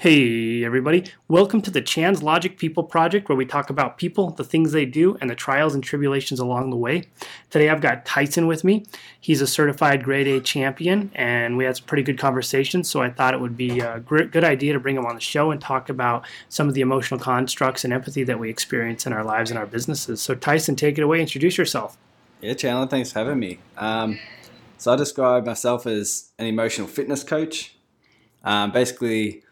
Hey, everybody. Welcome to the Chan's Logic People Project, where we talk about people, the things they do, and the trials and tribulations along the way. Today, I've got Tyson with me. He's a certified grade A champion, and we had some pretty good conversations. So, I thought it would be a good idea to bring him on the show and talk about some of the emotional constructs and empathy that we experience in our lives and our businesses. So, Tyson, take it away. Introduce yourself. Yeah, Chandler, thanks for having me. Um, so, I describe myself as an emotional fitness coach. Um, basically,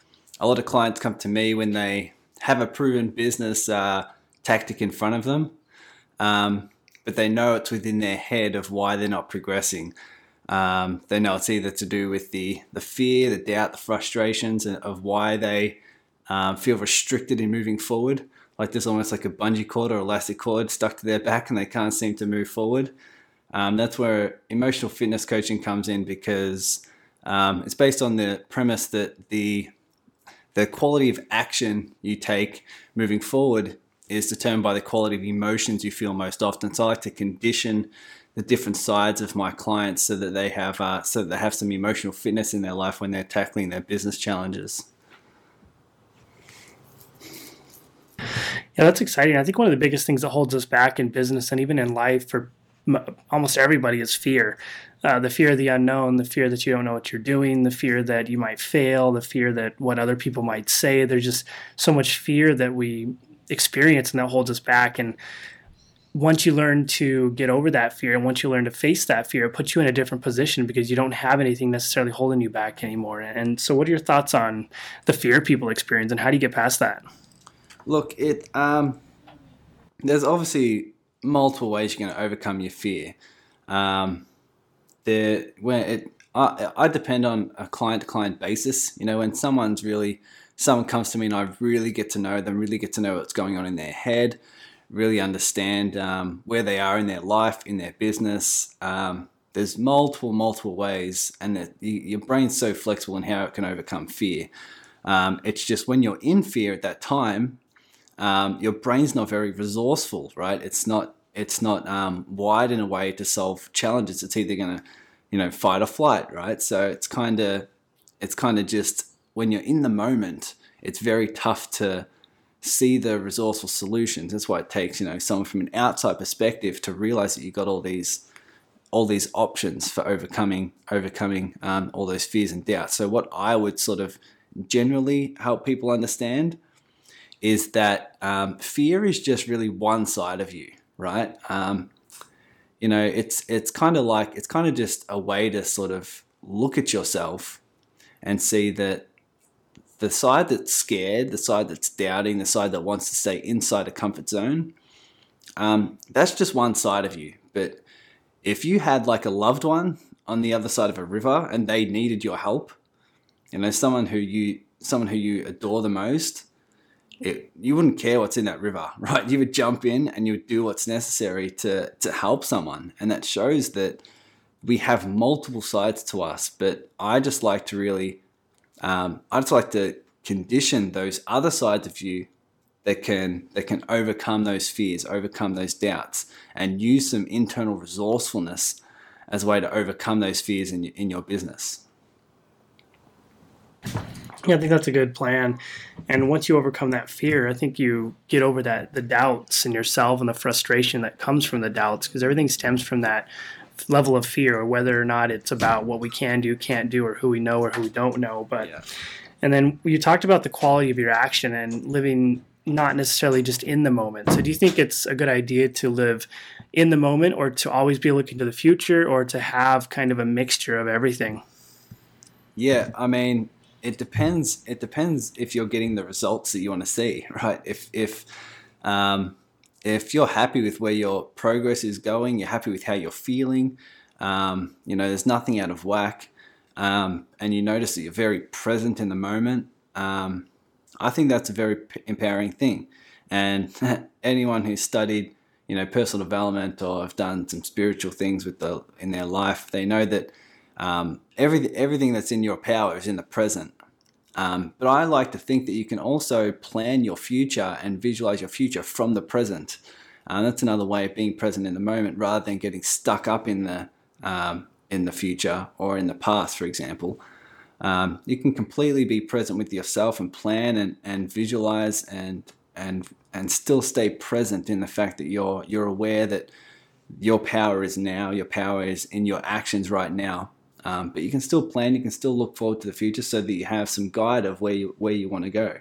a lot of clients come to me when they have a proven business uh, tactic in front of them, um, but they know it's within their head of why they're not progressing. Um, they know it's either to do with the the fear, the doubt, the frustrations of why they um, feel restricted in moving forward. Like there's almost like a bungee cord or elastic cord stuck to their back, and they can't seem to move forward. Um, that's where emotional fitness coaching comes in because um, it's based on the premise that the the quality of action you take moving forward is determined by the quality of emotions you feel most often. So I like to condition the different sides of my clients so that they have uh, so that they have some emotional fitness in their life when they're tackling their business challenges. Yeah, that's exciting. I think one of the biggest things that holds us back in business and even in life for almost everybody is fear. Uh, the fear of the unknown, the fear that you don't know what you're doing, the fear that you might fail, the fear that what other people might say. There's just so much fear that we experience and that holds us back. And once you learn to get over that fear and once you learn to face that fear, it puts you in a different position because you don't have anything necessarily holding you back anymore. And so, what are your thoughts on the fear people experience and how do you get past that? Look, it um, there's obviously multiple ways you're going to overcome your fear. Um, there, it, I, I depend on a client to client basis. You know, when someone's really, someone comes to me and I really get to know them, really get to know what's going on in their head, really understand um, where they are in their life, in their business. Um, there's multiple, multiple ways, and your brain's so flexible in how it can overcome fear. Um, it's just when you're in fear at that time, um, your brain's not very resourceful, right? It's not it's not um, wired in a way to solve challenges. It's either going to, you know, fight or flight, right? So it's kind of it's kind of just when you're in the moment, it's very tough to see the resourceful solutions. That's why it takes you know someone from an outside perspective to realize that you've got all these all these options for overcoming overcoming um, all those fears and doubts. So what I would sort of generally help people understand is that um, fear is just really one side of you, right? Um, you know, it's it's kind of like it's kind of just a way to sort of look at yourself and see that the side that's scared, the side that's doubting, the side that wants to stay inside a comfort zone, um, that's just one side of you. But if you had like a loved one on the other side of a river and they needed your help, you know, someone who you someone who you adore the most, it, you wouldn't care what's in that river, right? You would jump in and you would do what's necessary to to help someone, and that shows that we have multiple sides to us. But I just like to really, um, I just like to condition those other sides of you that can that can overcome those fears, overcome those doubts, and use some internal resourcefulness as a way to overcome those fears in in your business. Yeah, I think that's a good plan. And once you overcome that fear, I think you get over that the doubts in yourself and the frustration that comes from the doubts because everything stems from that level of fear, whether or not it's about what we can do, can't do, or who we know or who we don't know. But yeah. and then you talked about the quality of your action and living not necessarily just in the moment. So do you think it's a good idea to live in the moment or to always be looking to the future or to have kind of a mixture of everything? Yeah, I mean, it depends. It depends if you're getting the results that you want to see, right? If if um, if you're happy with where your progress is going, you're happy with how you're feeling, um, you know, there's nothing out of whack, um, and you notice that you're very present in the moment. Um, I think that's a very empowering thing. And anyone who's studied, you know, personal development or have done some spiritual things with the in their life, they know that um, every, everything that's in your power is in the present. Um, but I like to think that you can also plan your future and visualize your future from the present. Uh, that's another way of being present in the moment rather than getting stuck up in the um, in the future or in the past, for example. um, you can completely be present with yourself and plan and, and visualize and and and still stay present in the fact that you're you're aware that your power is now your power is in your actions right now um, but you can still plan you can still look forward to the future so that you have some guide of where you where you want to go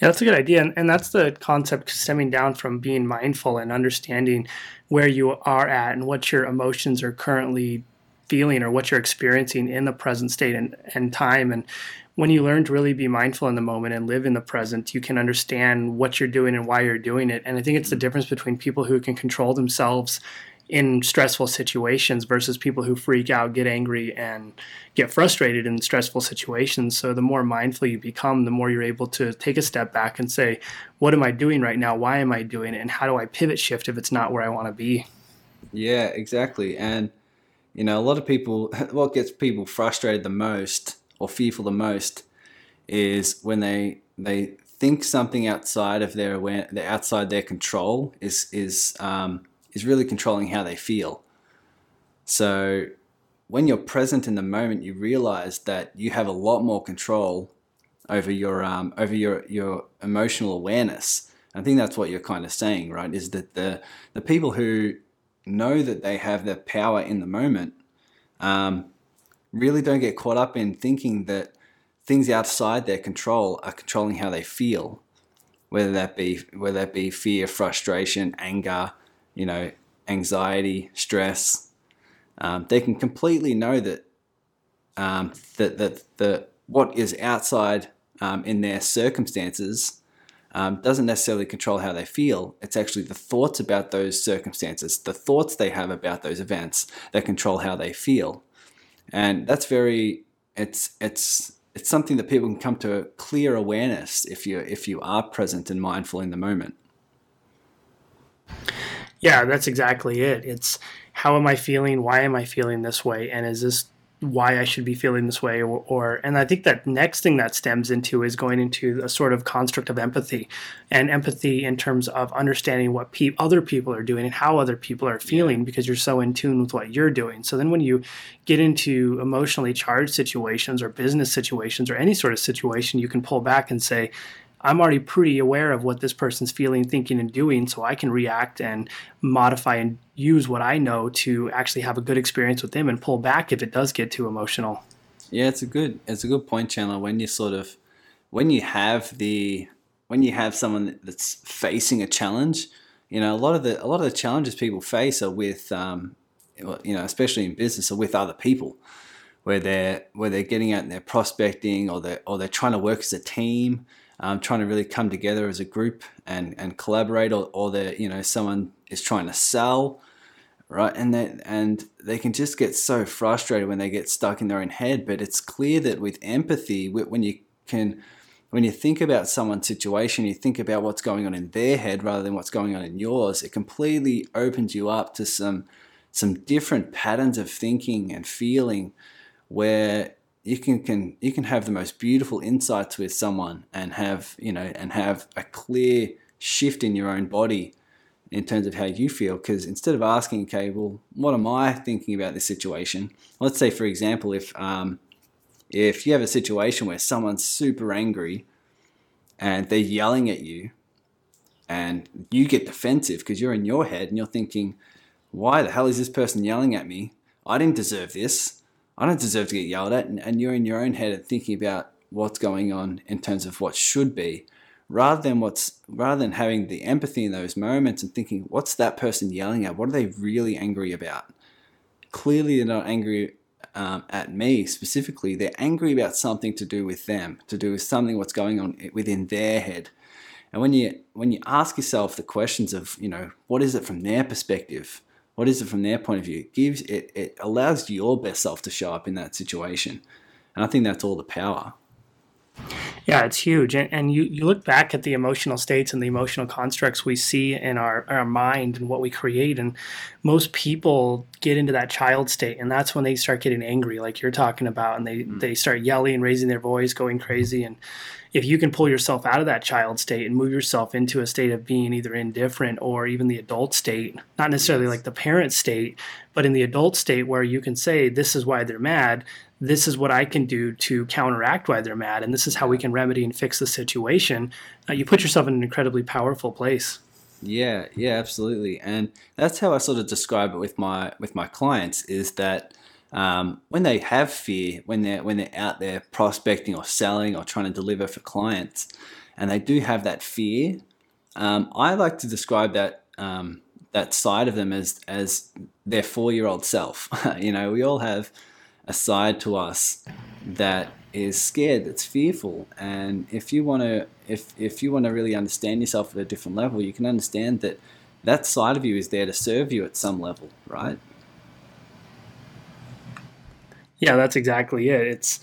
yeah, that's a good idea. And, and that's the concept stemming down from being mindful and understanding where you are at and what your emotions are currently feeling or what you're experiencing in the present state and, and time. And when you learn to really be mindful in the moment and live in the present, you can understand what you're doing and why you're doing it. And I think it's the difference between people who can control themselves in stressful situations versus people who freak out, get angry, and get frustrated in stressful situations. So, the more mindful you become, the more you're able to take a step back and say, What am I doing right now? Why am I doing it? And how do I pivot shift if it's not where I want to be? Yeah, exactly. And, you know, a lot of people, what gets people frustrated the most or fearful the most is when they, they, think something outside of their aware, outside their control is is um, is really controlling how they feel. So when you're present in the moment, you realize that you have a lot more control over your um, over your your emotional awareness. I think that's what you're kind of saying, right? Is that the the people who know that they have their power in the moment um, really don't get caught up in thinking that things outside their control are controlling how they feel, whether that be whether that be fear, frustration, anger, you know, anxiety, stress, um, they can completely know that um, that that what is outside um, in their circumstances um, doesn't necessarily control how they feel. It's actually the thoughts about those circumstances, the thoughts they have about those events that control how they feel, and that's very it's it's it's something that people can come to a clear awareness if you if you are present and mindful in the moment. Yeah, that's exactly it. It's how am I feeling? Why am I feeling this way? And is this why I should be feeling this way? Or, or, and I think that next thing that stems into is going into a sort of construct of empathy, and empathy in terms of understanding what pe- other people are doing and how other people are feeling because you're so in tune with what you're doing. So then when you get into emotionally charged situations or business situations or any sort of situation, you can pull back and say I'm already pretty aware of what this person's feeling, thinking, and doing, so I can react and modify and use what I know to actually have a good experience with them and pull back if it does get too emotional. Yeah, it's a good it's a good point, Chandler. When you sort of when you have the when you have someone that's facing a challenge, you know a lot of the a lot of the challenges people face are with um, you know especially in business are with other people where they're where they're getting out and they're prospecting or they or they're trying to work as a team um, trying to really come together as a group and, and collaborate, or, or they you know someone is trying to sell, right? And they, and they can just get so frustrated when they get stuck in their own head. But it's clear that with empathy, when you can when you think about someone's situation, you think about what's going on in their head rather than what's going on in yours. It completely opens you up to some some different patterns of thinking and feeling where you can, can you can have the most beautiful insights with someone and have you know and have a clear shift in your own body in terms of how you feel. Because instead of asking okay well what am i thinking about this situation? Let's say for example if um, if you have a situation where someone's super angry and they're yelling at you and you get defensive because you're in your head and you're thinking why the hell is this person yelling at me? I didn't deserve this I don't deserve to get yelled at, and, and you're in your own head and thinking about what's going on in terms of what should be, rather than what's rather than having the empathy in those moments and thinking, what's that person yelling at? What are they really angry about? Clearly, they're not angry um, at me specifically. They're angry about something to do with them, to do with something what's going on within their head. And when you when you ask yourself the questions of, you know, what is it from their perspective? What is it from their point of view? It gives it, it allows your best self to show up in that situation. And I think that's all the power. Yeah, it's huge. And, and you, you look back at the emotional states and the emotional constructs we see in our, our mind and what we create. And most people get into that child state. And that's when they start getting angry, like you're talking about. And they, mm. they start yelling, raising their voice, going crazy. And if you can pull yourself out of that child state and move yourself into a state of being either indifferent or even the adult state, not necessarily yes. like the parent state, but in the adult state where you can say, this is why they're mad, this is what I can do to counteract why they're mad, and this is how we can remedy and fix the situation, uh, you put yourself in an incredibly powerful place. Yeah, yeah, absolutely, and that's how I sort of describe it with my with my clients is that um, when they have fear, when they're when they're out there prospecting or selling or trying to deliver for clients, and they do have that fear, um, I like to describe that um, that side of them as as their four year old self. you know, we all have a side to us that is scared, that's fearful, and if you want to if if you want to really understand yourself at a different level, you can understand that that side of you is there to serve you at some level, right? Yeah, that's exactly it. It's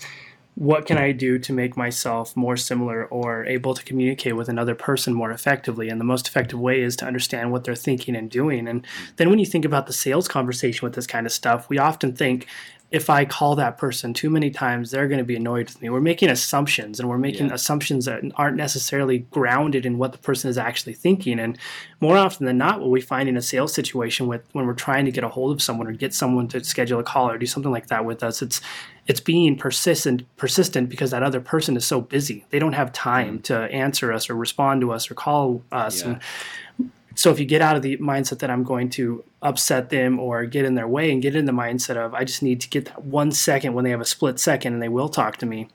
what can I do to make myself more similar or able to communicate with another person more effectively? And the most effective way is to understand what they're thinking and doing. And then when you think about the sales conversation with this kind of stuff, we often think if I call that person too many times, they're going to be annoyed with me. We're making assumptions and we're making yeah. assumptions that aren't necessarily grounded in what the person is actually thinking. And more often than not, what we find in a sales situation with when we're trying to get a hold of someone or get someone to schedule a call or do something like that with us, it's it's being persistent persistent because that other person is so busy. They don't have time mm. to answer us or respond to us or call us. Yeah. And so if you get out of the mindset that I'm going to upset them or get in their way and get in the mindset of I just need to get that one second when they have a split second and they will talk to me,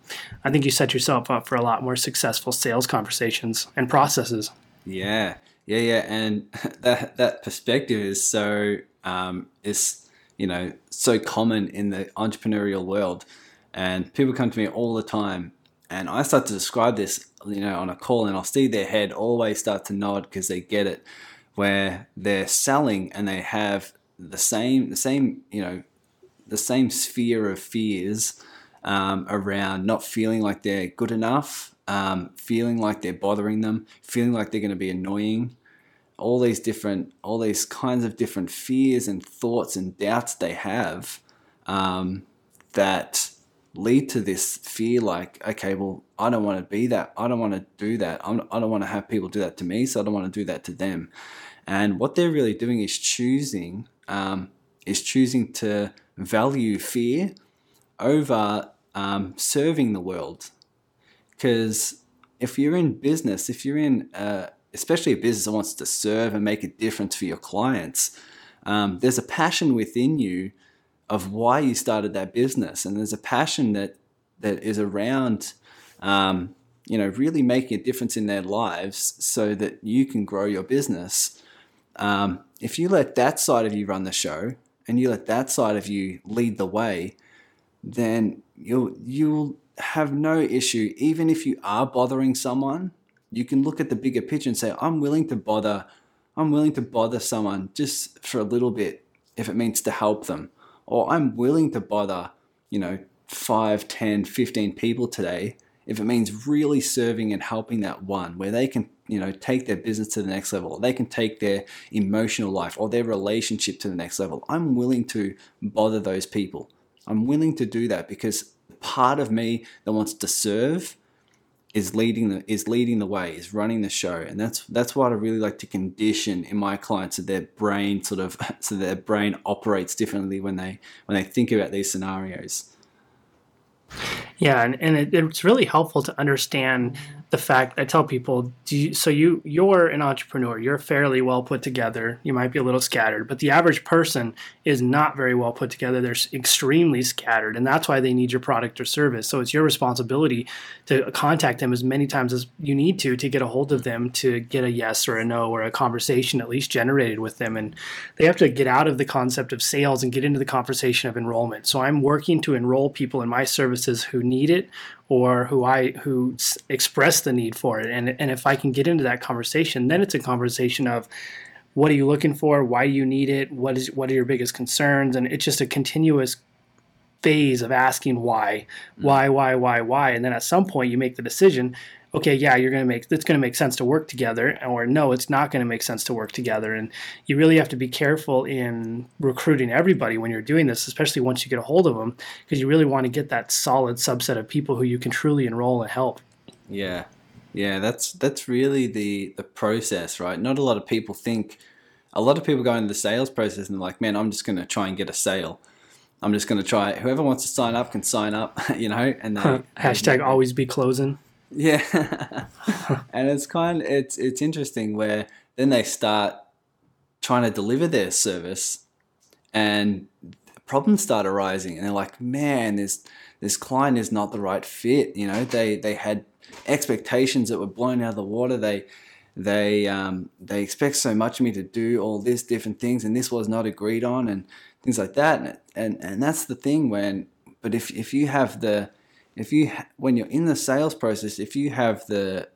I think you set yourself up for a lot more successful sales conversations and processes. Yeah, yeah, yeah, and that that perspective is so um, is you know so common in the entrepreneurial world, and people come to me all the time. And I start to describe this, you know, on a call, and I'll see their head always start to nod because they get it where they're selling and they have the same the same you know the same sphere of fears um, around not feeling like they're good enough, um, feeling like they're bothering them, feeling like they're going to be annoying. All these different, all these kinds of different fears and thoughts and doubts they have um, that lead to this fear like, okay, well, I don't want to be that. I don't want to do that. I'm, I do not want to have people do that to me, so I don't want to do that to them. And what they're really doing is choosing um, is choosing to value fear over um, serving the world. Because if you're in business, if you're in, uh, especially a business that wants to serve and make a difference for your clients, um, there's a passion within you of why you started that business, and there's a passion that that is around, um, you know, really making a difference in their lives, so that you can grow your business. Um, if you let that side of you run the show, and you let that side of you lead the way, then you'll you'll have no issue. Even if you are bothering someone, you can look at the bigger picture and say, "I'm willing to bother. I'm willing to bother someone just for a little bit if it means to help them." Or I'm willing to bother, you know, 5, 10, 15 people today if it means really serving and helping that one where they can, you know, take their business to the next level, or they can take their emotional life or their relationship to the next level. I'm willing to bother those people. I'm willing to do that because part of me that wants to serve is leading the is leading the way, is running the show, and that's that's what I really like to condition in my clients so their brain sort of so their brain operates differently when they when they think about these scenarios. Yeah, and, and it, it's really helpful to understand the fact I tell people, you, so you you're an entrepreneur, you're fairly well put together. You might be a little scattered, but the average person is not very well put together. They're extremely scattered, and that's why they need your product or service. So it's your responsibility to contact them as many times as you need to to get a hold of them to get a yes or a no or a conversation at least generated with them. And they have to get out of the concept of sales and get into the conversation of enrollment. So I'm working to enroll people in my services who need it or who I who express the need for it. And and if I can get into that conversation, then it's a conversation of what are you looking for? Why do you need it? What is what are your biggest concerns? And it's just a continuous phase of asking why, mm. why, why, why, why, and then at some point you make the decision. Okay, yeah, you're gonna make it's gonna make sense to work together, or no, it's not gonna make sense to work together. And you really have to be careful in recruiting everybody when you're doing this, especially once you get a hold of them, because you really want to get that solid subset of people who you can truly enroll and help. Yeah, yeah, that's that's really the the process, right? Not a lot of people think. A lot of people go into the sales process and they're like, "Man, I'm just going to try and get a sale. I'm just going to try. Whoever wants to sign up can sign up, you know." And they, hashtag always be closing. Yeah, and it's kind. It's it's interesting where then they start trying to deliver their service, and problems start arising, and they're like, "Man, this this client is not the right fit." You know, they they had expectations that were blown out of the water. They they um, they expect so much of me to do all this different things, and this was not agreed on, and things like that. And and, and that's the thing when. But if if you have the if you when you're in the sales process, if you have the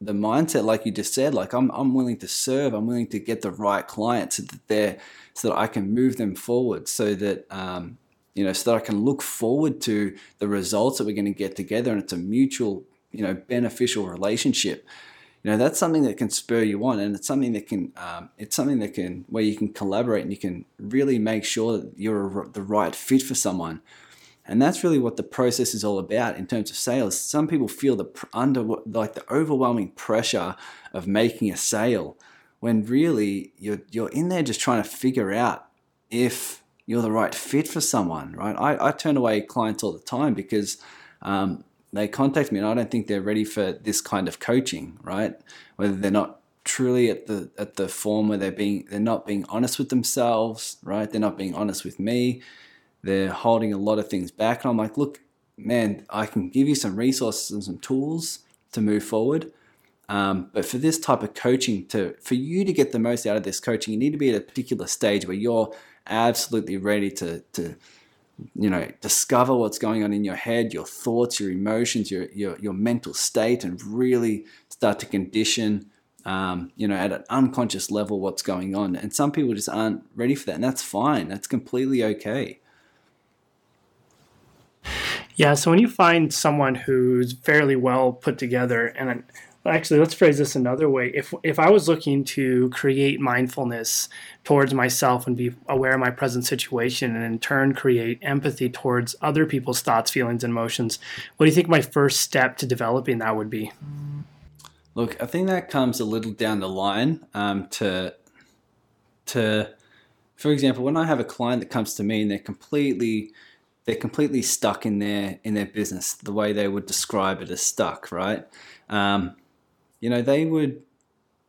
the mindset like you just said, like I'm I'm willing to serve, I'm willing to get the right clients so that they're so that I can move them forward, so that um, you know, so that I can look forward to the results that we're going to get together, and it's a mutual you know beneficial relationship. You know that's something that can spur you on and it's something that can um, it's something that can where you can collaborate and you can really make sure that you're the right fit for someone and that's really what the process is all about in terms of sales some people feel the under like the overwhelming pressure of making a sale when really you're you're in there just trying to figure out if you're the right fit for someone right i, I turn away clients all the time because um, they contact me and I don't think they're ready for this kind of coaching, right? Whether they're not truly at the at the form where they're being they're not being honest with themselves, right? They're not being honest with me. They're holding a lot of things back. And I'm like, look, man, I can give you some resources and some tools to move forward. Um, but for this type of coaching, to for you to get the most out of this coaching, you need to be at a particular stage where you're absolutely ready to to you know discover what's going on in your head your thoughts your emotions your your, your mental state and really start to condition um, you know at an unconscious level what's going on and some people just aren't ready for that and that's fine that's completely okay yeah so when you find someone who's fairly well put together and actually let's phrase this another way. If if i was looking to create mindfulness towards myself and be aware of my present situation and in turn create empathy towards other people's thoughts feelings and emotions what do you think my first step to developing that would be? Look i think that comes a little down the line um, to to for example when i have a client that comes to me and they're completely they're completely stuck in their in their business the way they would describe it as stuck right um, you know, they would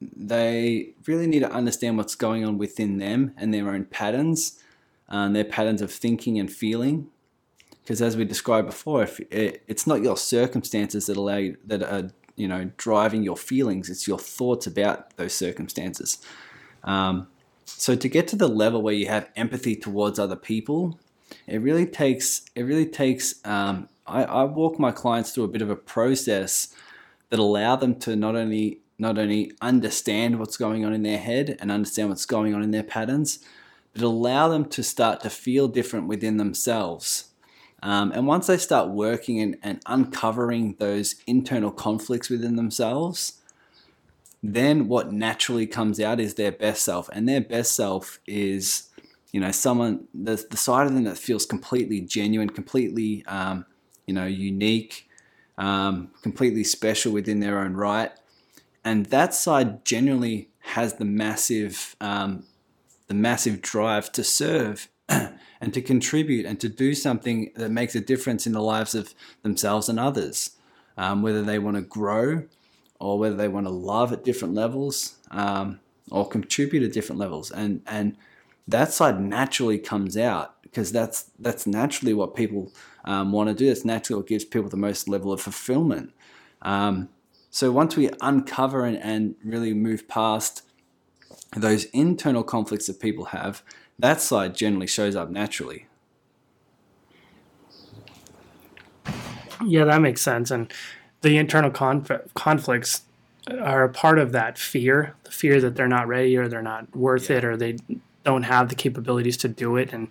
they really need to understand what's going on within them and their own patterns, and their patterns of thinking and feeling. Because as we described before, if it, it's not your circumstances that allow you, that are you know driving your feelings, it's your thoughts about those circumstances. Um, so to get to the level where you have empathy towards other people, it really takes it really takes. Um, I, I walk my clients through a bit of a process that allow them to not only not only understand what's going on in their head and understand what's going on in their patterns, but allow them to start to feel different within themselves. Um, and once they start working and, and uncovering those internal conflicts within themselves, then what naturally comes out is their best self. And their best self is, you know, someone, the, the side of them that feels completely genuine, completely, um, you know, unique, um, completely special within their own right. And that side generally has the massive, um, the massive drive to serve and to contribute and to do something that makes a difference in the lives of themselves and others. Um, whether they want to grow or whether they want to love at different levels um, or contribute at different levels, and and that side naturally comes out because that's that's naturally what people um, want to do. That's naturally what gives people the most level of fulfillment. Um, so once we uncover and, and really move past those internal conflicts that people have, that side generally shows up naturally. Yeah, that makes sense. And the internal conf- conflicts are a part of that fear the fear that they're not ready or they're not worth yeah. it or they don't have the capabilities to do it. And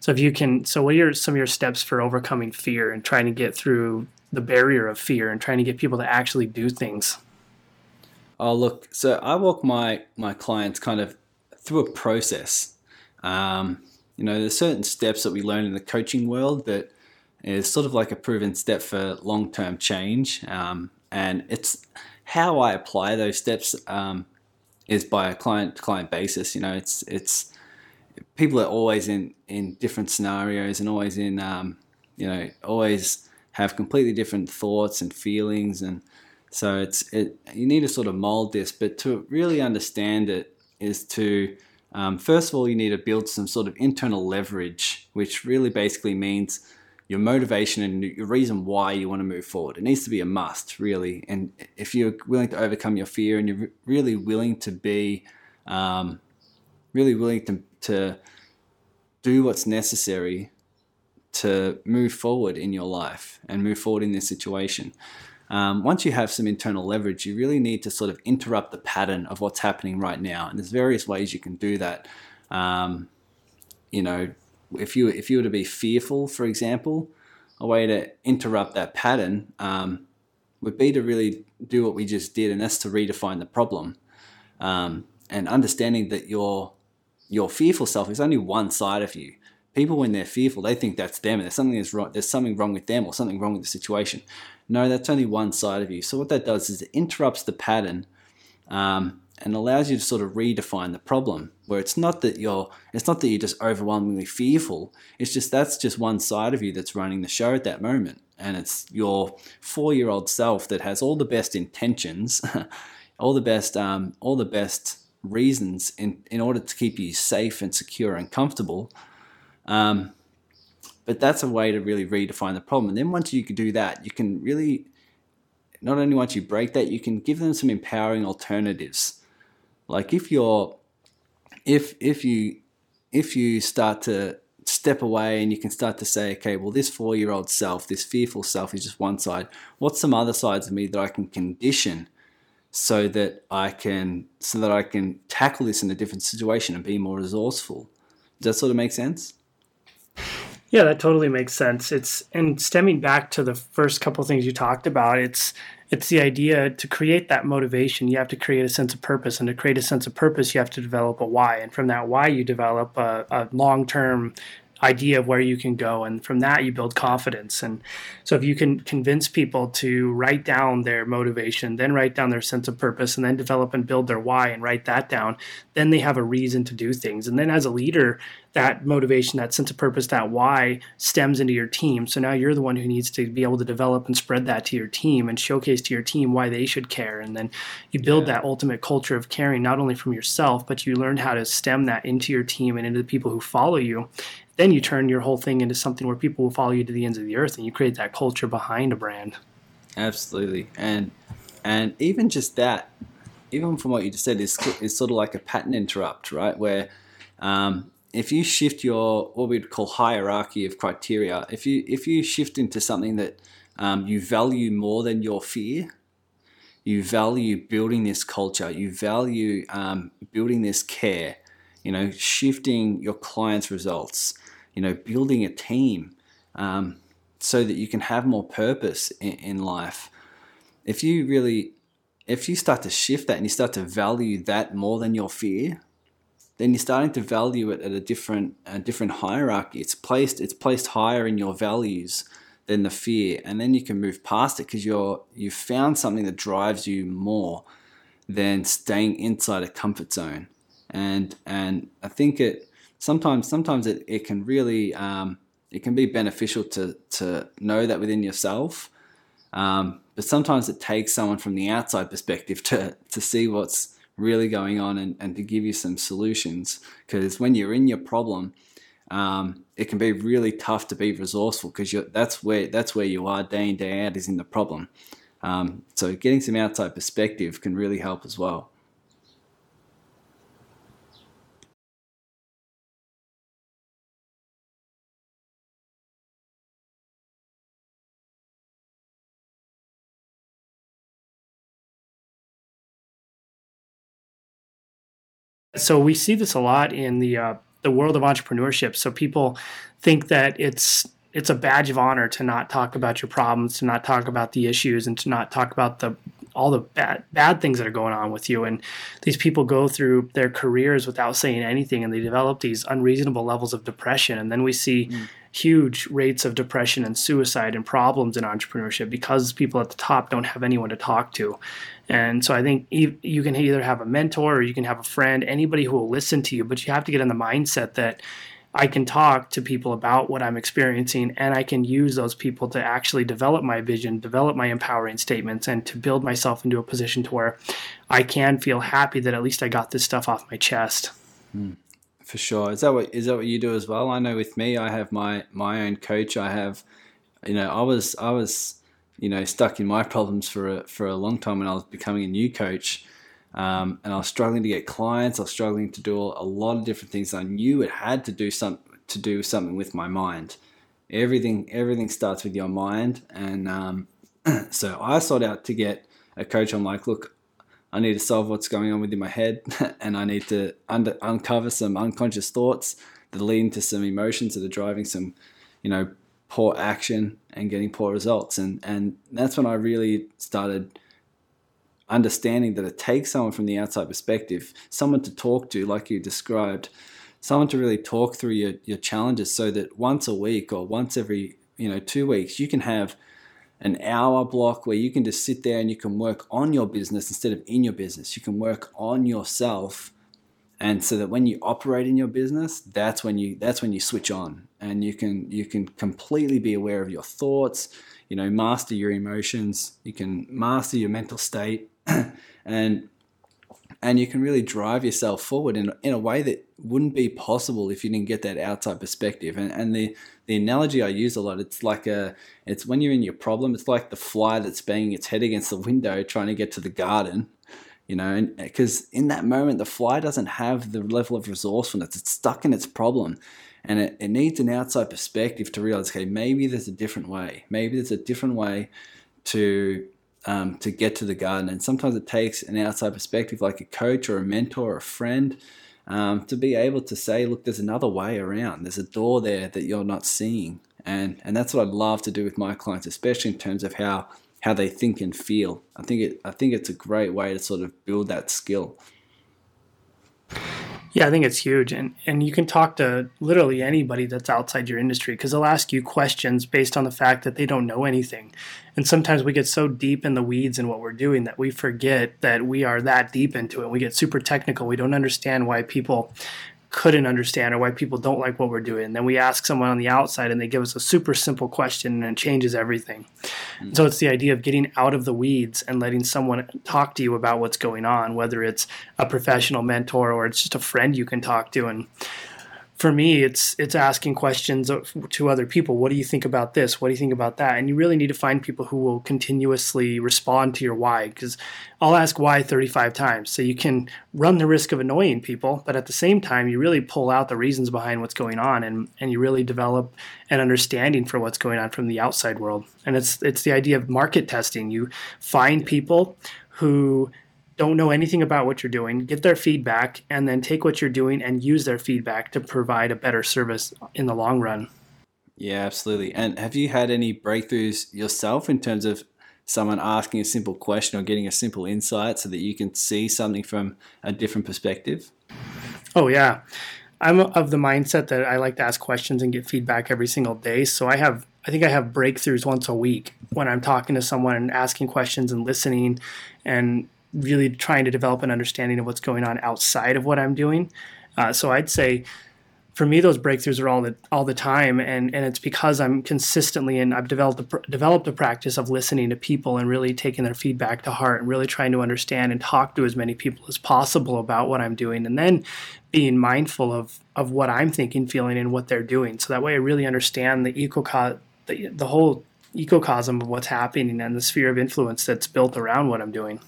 So if you can, so what are some of your steps for overcoming fear and trying to get through the barrier of fear and trying to get people to actually do things? Oh, look, so I walk my my clients kind of through a process. Um, you know, there's certain steps that we learn in the coaching world that is sort of like a proven step for long term change, um, and it's how I apply those steps um, is by a client to client basis. You know, it's it's people are always in in different scenarios and always in um, you know always have completely different thoughts and feelings and so it's it you need to sort of mold this, but to really understand it is to um, first of all you need to build some sort of internal leverage, which really basically means your motivation and your reason why you want to move forward. It needs to be a must, really. And if you're willing to overcome your fear and you're really willing to be, um, really willing to, to do what's necessary to move forward in your life and move forward in this situation, um, once you have some internal leverage, you really need to sort of interrupt the pattern of what's happening right now. And there's various ways you can do that. Um, you know, if you if you were to be fearful, for example, a way to interrupt that pattern um, would be to really do what we just did, and that's to redefine the problem. Um, and understanding that your your fearful self is only one side of you. People, when they're fearful, they think that's them, and there's something that's wrong. There's something wrong with them, or something wrong with the situation. No, that's only one side of you. So what that does is it interrupts the pattern um, and allows you to sort of redefine the problem. Where it's not that you're, it's not that you're just overwhelmingly fearful. It's just that's just one side of you that's running the show at that moment, and it's your four-year-old self that has all the best intentions, all the best, um, all the best reasons in in order to keep you safe and secure and comfortable. Um, but that's a way to really redefine the problem. And then once you can do that, you can really, not only once you break that, you can give them some empowering alternatives. Like if you're, if if you if you start to step away and you can start to say, okay, well, this four year old self, this fearful self is just one side. What's some other sides of me that I can condition so that I can so that I can tackle this in a different situation and be more resourceful? Does that sort of make sense? Yeah, that totally makes sense. It's and stemming back to the first couple things you talked about, it's it's the idea to create that motivation. You have to create a sense of purpose, and to create a sense of purpose, you have to develop a why. And from that why, you develop a, a long term idea of where you can go and from that you build confidence and so if you can convince people to write down their motivation then write down their sense of purpose and then develop and build their why and write that down then they have a reason to do things and then as a leader that motivation, that sense of purpose, that why stems into your team. So now you're the one who needs to be able to develop and spread that to your team and showcase to your team why they should care. And then you build yeah. that ultimate culture of caring, not only from yourself, but you learn how to stem that into your team and into the people who follow you. Then you turn your whole thing into something where people will follow you to the ends of the earth and you create that culture behind a brand. Absolutely. And and even just that, even from what you just said, is, is sort of like a pattern interrupt, right? Where um, if you shift your what we'd call hierarchy of criteria, if you if you shift into something that um, you value more than your fear, you value building this culture, you value um, building this care, you know, shifting your clients' results, you know, building a team um, so that you can have more purpose in, in life. If you really, if you start to shift that and you start to value that more than your fear, then you're starting to value it at a different a different hierarchy. It's placed it's placed higher in your values than the fear, and then you can move past it because you're you've found something that drives you more than staying inside a comfort zone. And and I think it sometimes sometimes it, it can really um, it can be beneficial to to know that within yourself. Um, but sometimes it takes someone from the outside perspective to to see what's really going on and, and to give you some solutions. Because when you're in your problem, um, it can be really tough to be resourceful because that's where that's where you are day in day out is in the problem. Um, so getting some outside perspective can really help as well. So we see this a lot in the uh, the world of entrepreneurship. So people think that it's it's a badge of honor to not talk about your problems, to not talk about the issues, and to not talk about the all the bad bad things that are going on with you. And these people go through their careers without saying anything, and they develop these unreasonable levels of depression. And then we see mm. huge rates of depression and suicide and problems in entrepreneurship because people at the top don't have anyone to talk to. And so I think you can either have a mentor or you can have a friend, anybody who will listen to you, but you have to get in the mindset that I can talk to people about what I'm experiencing and I can use those people to actually develop my vision, develop my empowering statements, and to build myself into a position to where I can feel happy that at least I got this stuff off my chest. Hmm. For sure. Is that what is that what you do as well? I know with me I have my my own coach. I have you know, I was I was, you know, stuck in my problems for a for a long time when I was becoming a new coach um, and I was struggling to get clients. I was struggling to do a lot of different things. I knew it had to do some to do something with my mind. Everything everything starts with your mind, and um, so I sought out to get a coach. I'm like, look, I need to solve what's going on within my head, and I need to under, uncover some unconscious thoughts that lead into some emotions that are driving some, you know, poor action and getting poor results. And and that's when I really started understanding that it takes someone from the outside perspective, someone to talk to, like you described, someone to really talk through your, your challenges so that once a week or once every, you know, two weeks, you can have an hour block where you can just sit there and you can work on your business instead of in your business. You can work on yourself. And so that when you operate in your business, that's when you that's when you switch on and you can you can completely be aware of your thoughts, you know, master your emotions, you can master your mental state and and you can really drive yourself forward in, in a way that wouldn't be possible if you didn't get that outside perspective. And, and the, the analogy I use a lot, it's like a, it's when you're in your problem, it's like the fly that's banging its head against the window trying to get to the garden, you know, because in that moment, the fly doesn't have the level of resourcefulness. It's stuck in its problem and it, it needs an outside perspective to realize, okay, maybe there's a different way. Maybe there's a different way to um, to get to the garden. And sometimes it takes an outside perspective, like a coach or a mentor or a friend, um, to be able to say, look, there's another way around. There's a door there that you're not seeing. And, and that's what I'd love to do with my clients, especially in terms of how, how they think and feel. I think it, I think it's a great way to sort of build that skill. Yeah, I think it's huge, and and you can talk to literally anybody that's outside your industry because they'll ask you questions based on the fact that they don't know anything, and sometimes we get so deep in the weeds in what we're doing that we forget that we are that deep into it. We get super technical. We don't understand why people couldn't understand or why people don't like what we're doing. And then we ask someone on the outside and they give us a super simple question and it changes everything. Mm-hmm. So it's the idea of getting out of the weeds and letting someone talk to you about what's going on, whether it's a professional mentor or it's just a friend you can talk to. And for me it's it's asking questions to other people. What do you think about this? What do you think about that? And you really need to find people who will continuously respond to your why because i'll ask why 35 times. So you can run the risk of annoying people but at the same time you really pull out the reasons behind what's going on and and you really develop an understanding for what's going on from the outside world. And it's it's the idea of market testing. You find people who don't know anything about what you're doing, get their feedback, and then take what you're doing and use their feedback to provide a better service in the long run. Yeah, absolutely. And have you had any breakthroughs yourself in terms of someone asking a simple question or getting a simple insight so that you can see something from a different perspective? Oh, yeah. I'm of the mindset that I like to ask questions and get feedback every single day. So I have, I think I have breakthroughs once a week when I'm talking to someone and asking questions and listening and really trying to develop an understanding of what's going on outside of what I'm doing. Uh, so I'd say for me, those breakthroughs are all the all the time, and and it's because I'm consistently and I've developed a, developed a practice of listening to people and really taking their feedback to heart and really trying to understand and talk to as many people as possible about what I'm doing, and then being mindful of of what I'm thinking, feeling, and what they're doing. So that way, I really understand the eco the, the whole ecosystem of what's happening and the sphere of influence that's built around what I'm doing.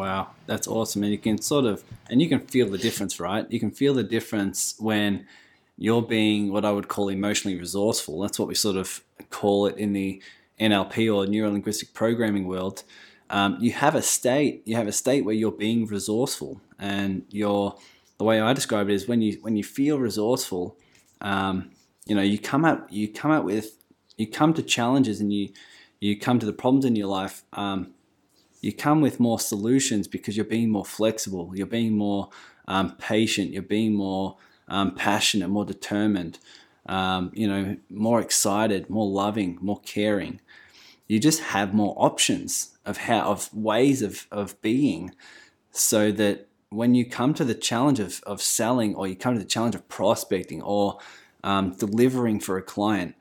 Wow, that's awesome. And you can sort of, and you can feel the difference, right? You can feel the difference when you're being what I would call emotionally resourceful. That's what we sort of call it in the NLP or neuro linguistic programming world. Um, you have a state, you have a state where you're being resourceful and you're the way I describe it is when you when you feel resourceful, um, you know, you come out you come out with you come to challenges and you you come to the problems in your life. Um, you come with more solutions because you're being more flexible. You're being more um, patient. You're being more um, passionate, more determined. Um, you know, more excited, more loving, more caring. You just have more options of how of ways of of being, so that when you come to the challenge of, of selling or you come to the challenge of prospecting or um, delivering for a client,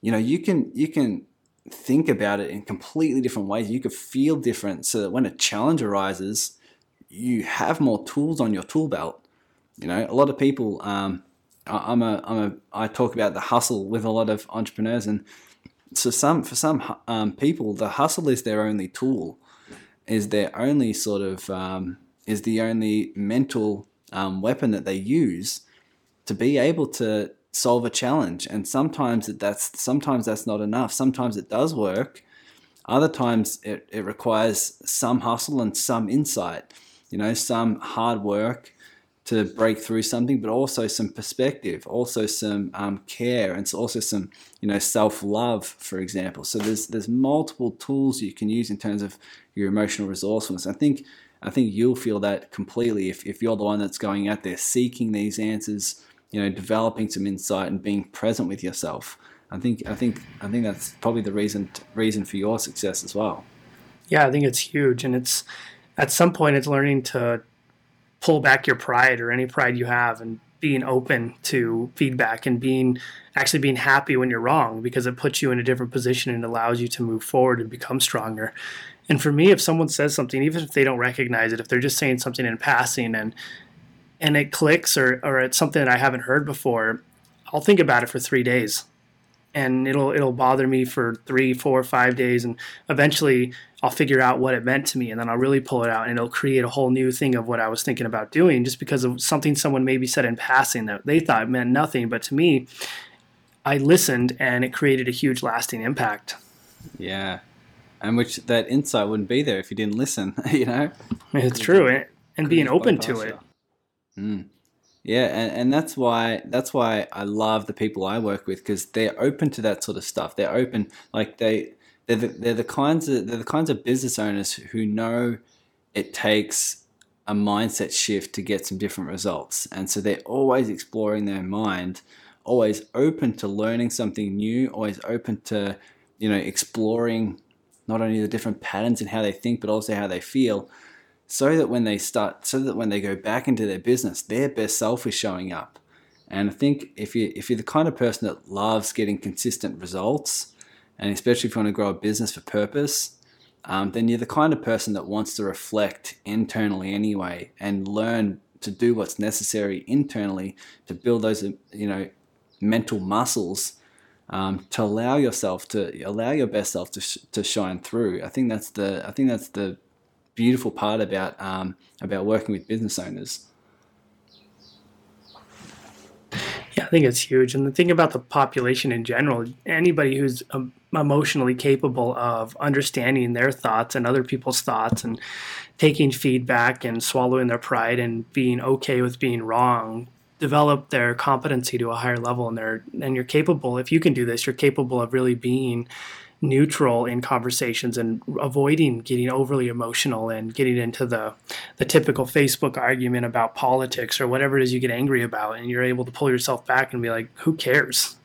you know, you can you can think about it in completely different ways. You could feel different so that when a challenge arises, you have more tools on your tool belt. You know, a lot of people, um, I'm a, I'm a, I talk about the hustle with a lot of entrepreneurs, and so some for some um, people, the hustle is their only tool, is their only sort of um, is the only mental um, weapon that they use to be able to solve a challenge. And sometimes that's sometimes that's not enough. Sometimes it does work. Other times it, it requires some hustle and some insight. You know, some hard work to break through something, but also some perspective, also some um, care, and also some you know self love, for example. So there's there's multiple tools you can use in terms of your emotional resourcefulness. I think I think you'll feel that completely if, if you're the one that's going out there seeking these answers, you know, developing some insight and being present with yourself. I think I think I think that's probably the reason reason for your success as well. Yeah, I think it's huge, and it's at some point it's learning to pull back your pride or any pride you have and being open to feedback and being actually being happy when you're wrong because it puts you in a different position and allows you to move forward and become stronger. And for me, if someone says something, even if they don't recognize it, if they're just saying something in passing and and it clicks or or it's something that I haven't heard before, I'll think about it for three days. And it'll it'll bother me for three, four, five days, and eventually I'll figure out what it meant to me, and then I'll really pull it out, and it'll create a whole new thing of what I was thinking about doing, just because of something someone maybe said in passing that they thought meant nothing, but to me, I listened, and it created a huge, lasting impact. Yeah, and which that insight wouldn't be there if you didn't listen. You know, it's true, and, and being open to it. Mm. Yeah, and, and that's why that's why I love the people I work with because they're open to that sort of stuff. They're open, like they they're the, they're the kinds of they're the kinds of business owners who know it takes a mindset shift to get some different results, and so they're always exploring their mind, always open to learning something new, always open to you know exploring not only the different patterns in how they think, but also how they feel, so that when they start, so that when they go back into their business, their best self is showing up. And I think if you if you're the kind of person that loves getting consistent results, and especially if you want to grow a business for purpose, um, then you're the kind of person that wants to reflect internally anyway and learn to do what's necessary internally to build those you know mental muscles um, to allow yourself to allow your best self to, sh- to shine through. I think that's the I think that's the beautiful part about um, about working with business owners. Yeah, I think it's huge. And the thing about the population in general, anybody who's um, emotionally capable of understanding their thoughts and other people's thoughts and taking feedback and swallowing their pride and being okay with being wrong develop their competency to a higher level and they're and you're capable if you can do this you're capable of really being neutral in conversations and avoiding getting overly emotional and getting into the the typical Facebook argument about politics or whatever it is you get angry about and you're able to pull yourself back and be like who cares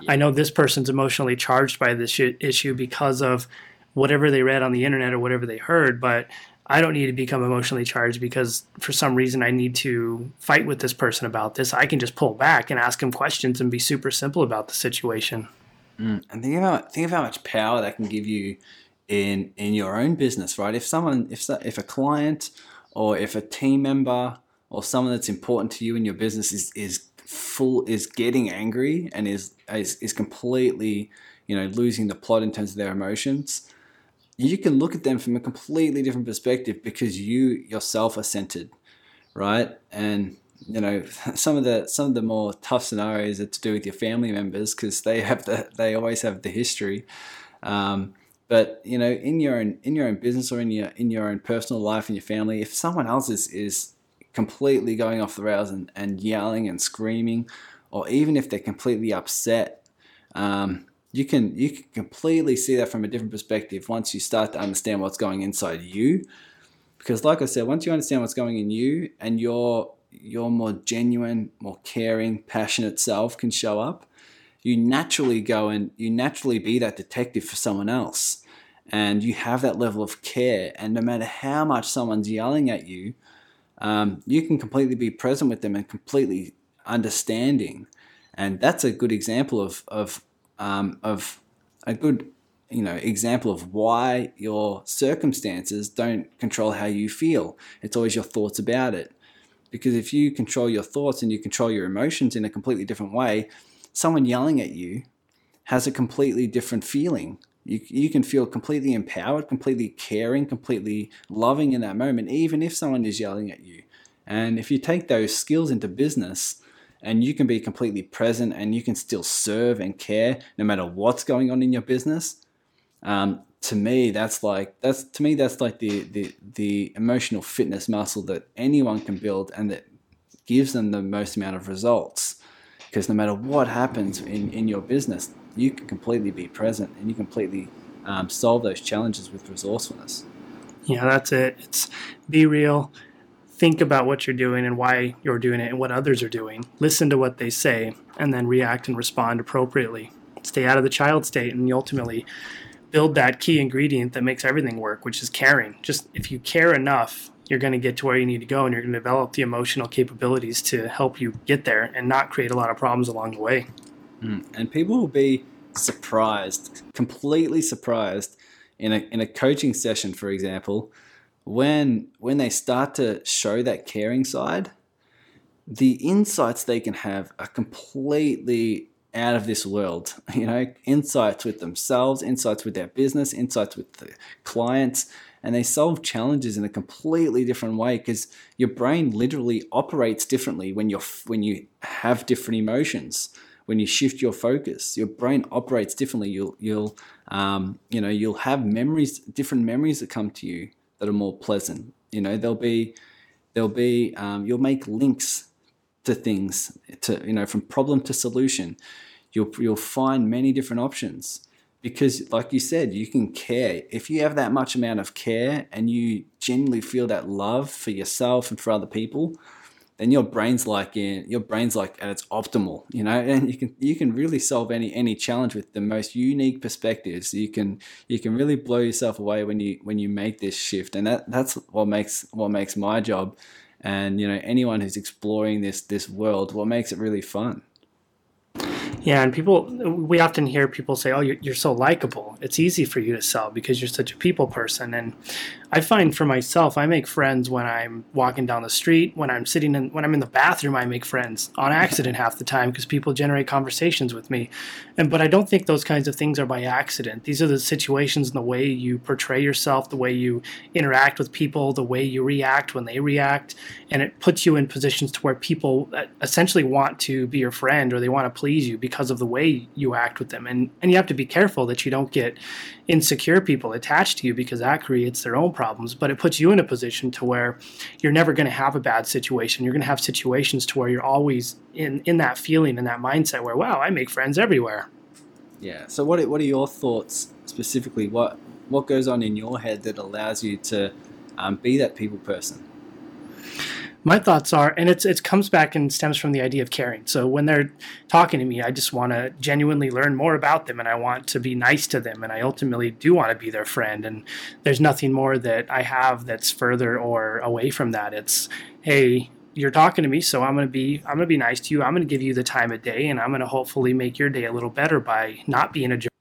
yeah. I know this person's emotionally charged by this issue because of whatever they read on the internet or whatever they heard but I don't need to become emotionally charged because for some reason I need to fight with this person about this. I can just pull back and ask him questions and be super simple about the situation. Mm. And think about think of how much power that can give you in in your own business, right? If someone, if if a client or if a team member or someone that's important to you in your business is is full is getting angry and is is, is completely you know losing the plot in terms of their emotions you can look at them from a completely different perspective because you yourself are centered, right? And you know some of the some of the more tough scenarios are to do with your family members because they have the they always have the history. Um, but you know, in your own in your own business or in your in your own personal life and your family, if someone else is is completely going off the rails and, and yelling and screaming, or even if they're completely upset, um, you can you can completely see that from a different perspective once you start to understand what's going inside you. Because, like I said, once you understand what's going in you and your your more genuine, more caring, passionate self can show up, you naturally go and you naturally be that detective for someone else. And you have that level of care. And no matter how much someone's yelling at you, um, you can completely be present with them and completely understanding. And that's a good example of, of, um, of a good you know example of why your circumstances don't control how you feel it's always your thoughts about it because if you control your thoughts and you control your emotions in a completely different way someone yelling at you has a completely different feeling. You, you can feel completely empowered completely caring completely loving in that moment even if someone is yelling at you. And if you take those skills into business and you can be completely present and you can still serve and care no matter what's going on in your business um, to me that's like that's to me that's like the, the the emotional fitness muscle that anyone can build and that gives them the most amount of results. Because no matter what happens in, in your business you can completely be present and you completely um, solve those challenges with resourcefulness. Yeah that's it. It's be real. Think about what you're doing and why you're doing it and what others are doing. Listen to what they say and then react and respond appropriately. Stay out of the child state and ultimately build that key ingredient that makes everything work, which is caring. Just if you care enough, you're going to get to where you need to go and you're going to develop the emotional capabilities to help you get there and not create a lot of problems along the way. Mm. And people will be surprised, completely surprised in a, in a coaching session, for example, when when they start to show that caring side, the insights they can have are completely out of this world. You know, insights with themselves, insights with their business, insights with the clients, and they solve challenges in a completely different way because your brain literally operates differently when you're when you have different emotions. When you shift your focus, your brain operates differently. You'll you'll um, you know you'll have memories, different memories that come to you that are more pleasant. You know, there'll be there'll be um, you'll make links to things to you know from problem to solution you'll you'll find many different options. Because like you said you can care. If you have that much amount of care and you genuinely feel that love for yourself and for other people then your brain's like in your brain's like at its optimal you know? And you can you can really solve any any challenge with the most unique perspectives. You can you can really blow yourself away when you when you make this shift. And that that's what makes what makes my job and you know anyone who's exploring this this world what makes it really fun yeah, and people, we often hear people say, "Oh, you're, you're so likable. It's easy for you to sell because you're such a people person." And I find for myself, I make friends when I'm walking down the street, when I'm sitting in, when I'm in the bathroom, I make friends on accident half the time because people generate conversations with me. And but I don't think those kinds of things are by accident. These are the situations and the way you portray yourself, the way you interact with people, the way you react when they react, and it puts you in positions to where people uh, essentially want to be your friend or they want to please you because of the way you act with them. And and you have to be careful that you don't get insecure people attached to you because that creates their own problems. But it puts you in a position to where you're never going to have a bad situation. You're going to have situations to where you're always in in that feeling and that mindset where wow, I make friends everywhere. Yeah. So what what are your thoughts specifically? What what goes on in your head that allows you to um, be that people person? My thoughts are, and it's it comes back and stems from the idea of caring. So when they're talking to me, I just want to genuinely learn more about them, and I want to be nice to them, and I ultimately do want to be their friend. And there's nothing more that I have that's further or away from that. It's hey, you're talking to me, so I'm gonna be I'm gonna be nice to you. I'm gonna give you the time of day, and I'm gonna hopefully make your day a little better by not being a jerk.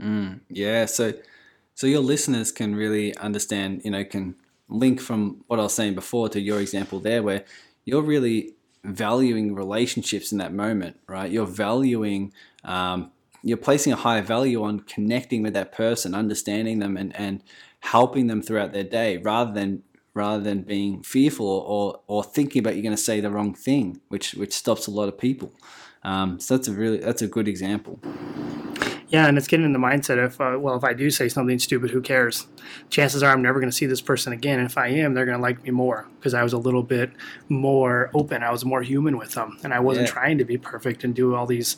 Mm, yeah. So so your listeners can really understand. You know, can link from what I was saying before to your example there, where you're really valuing relationships in that moment, right? You're valuing, um, you're placing a higher value on connecting with that person, understanding them, and and helping them throughout their day, rather than rather than being fearful or or thinking about you're going to say the wrong thing, which which stops a lot of people. Um, so that's a really that's a good example. Yeah, and it's getting in the mindset of, uh, well, if I do say something stupid, who cares? Chances are I'm never going to see this person again. And if I am, they're going to like me more because I was a little bit more open. I was more human with them. And I wasn't Yeah. trying to be perfect and do all these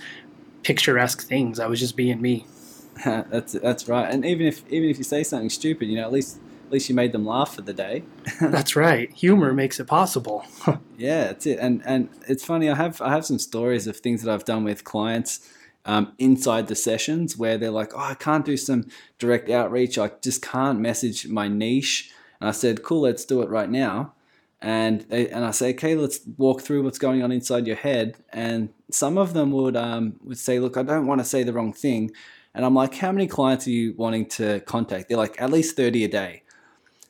picturesque things. I was just being me. that's that's right. And even if even if you say something stupid, you know, at least at least you made them laugh for the day. That's right. Humor makes it possible. Yeah, that's it. And and it's funny. I have I have some stories of things that I've done with clients um, inside the sessions where they're like, "Oh, I can't do some direct outreach. I just can't message my niche." And I said, "Cool, let's do it right now." And they, and I say, "Okay, let's walk through what's going on inside your head." And some of them would um, would say, "Look, I don't want to say the wrong thing." And I'm like, "How many clients are you wanting to contact?" They're like, "At least thirty a day."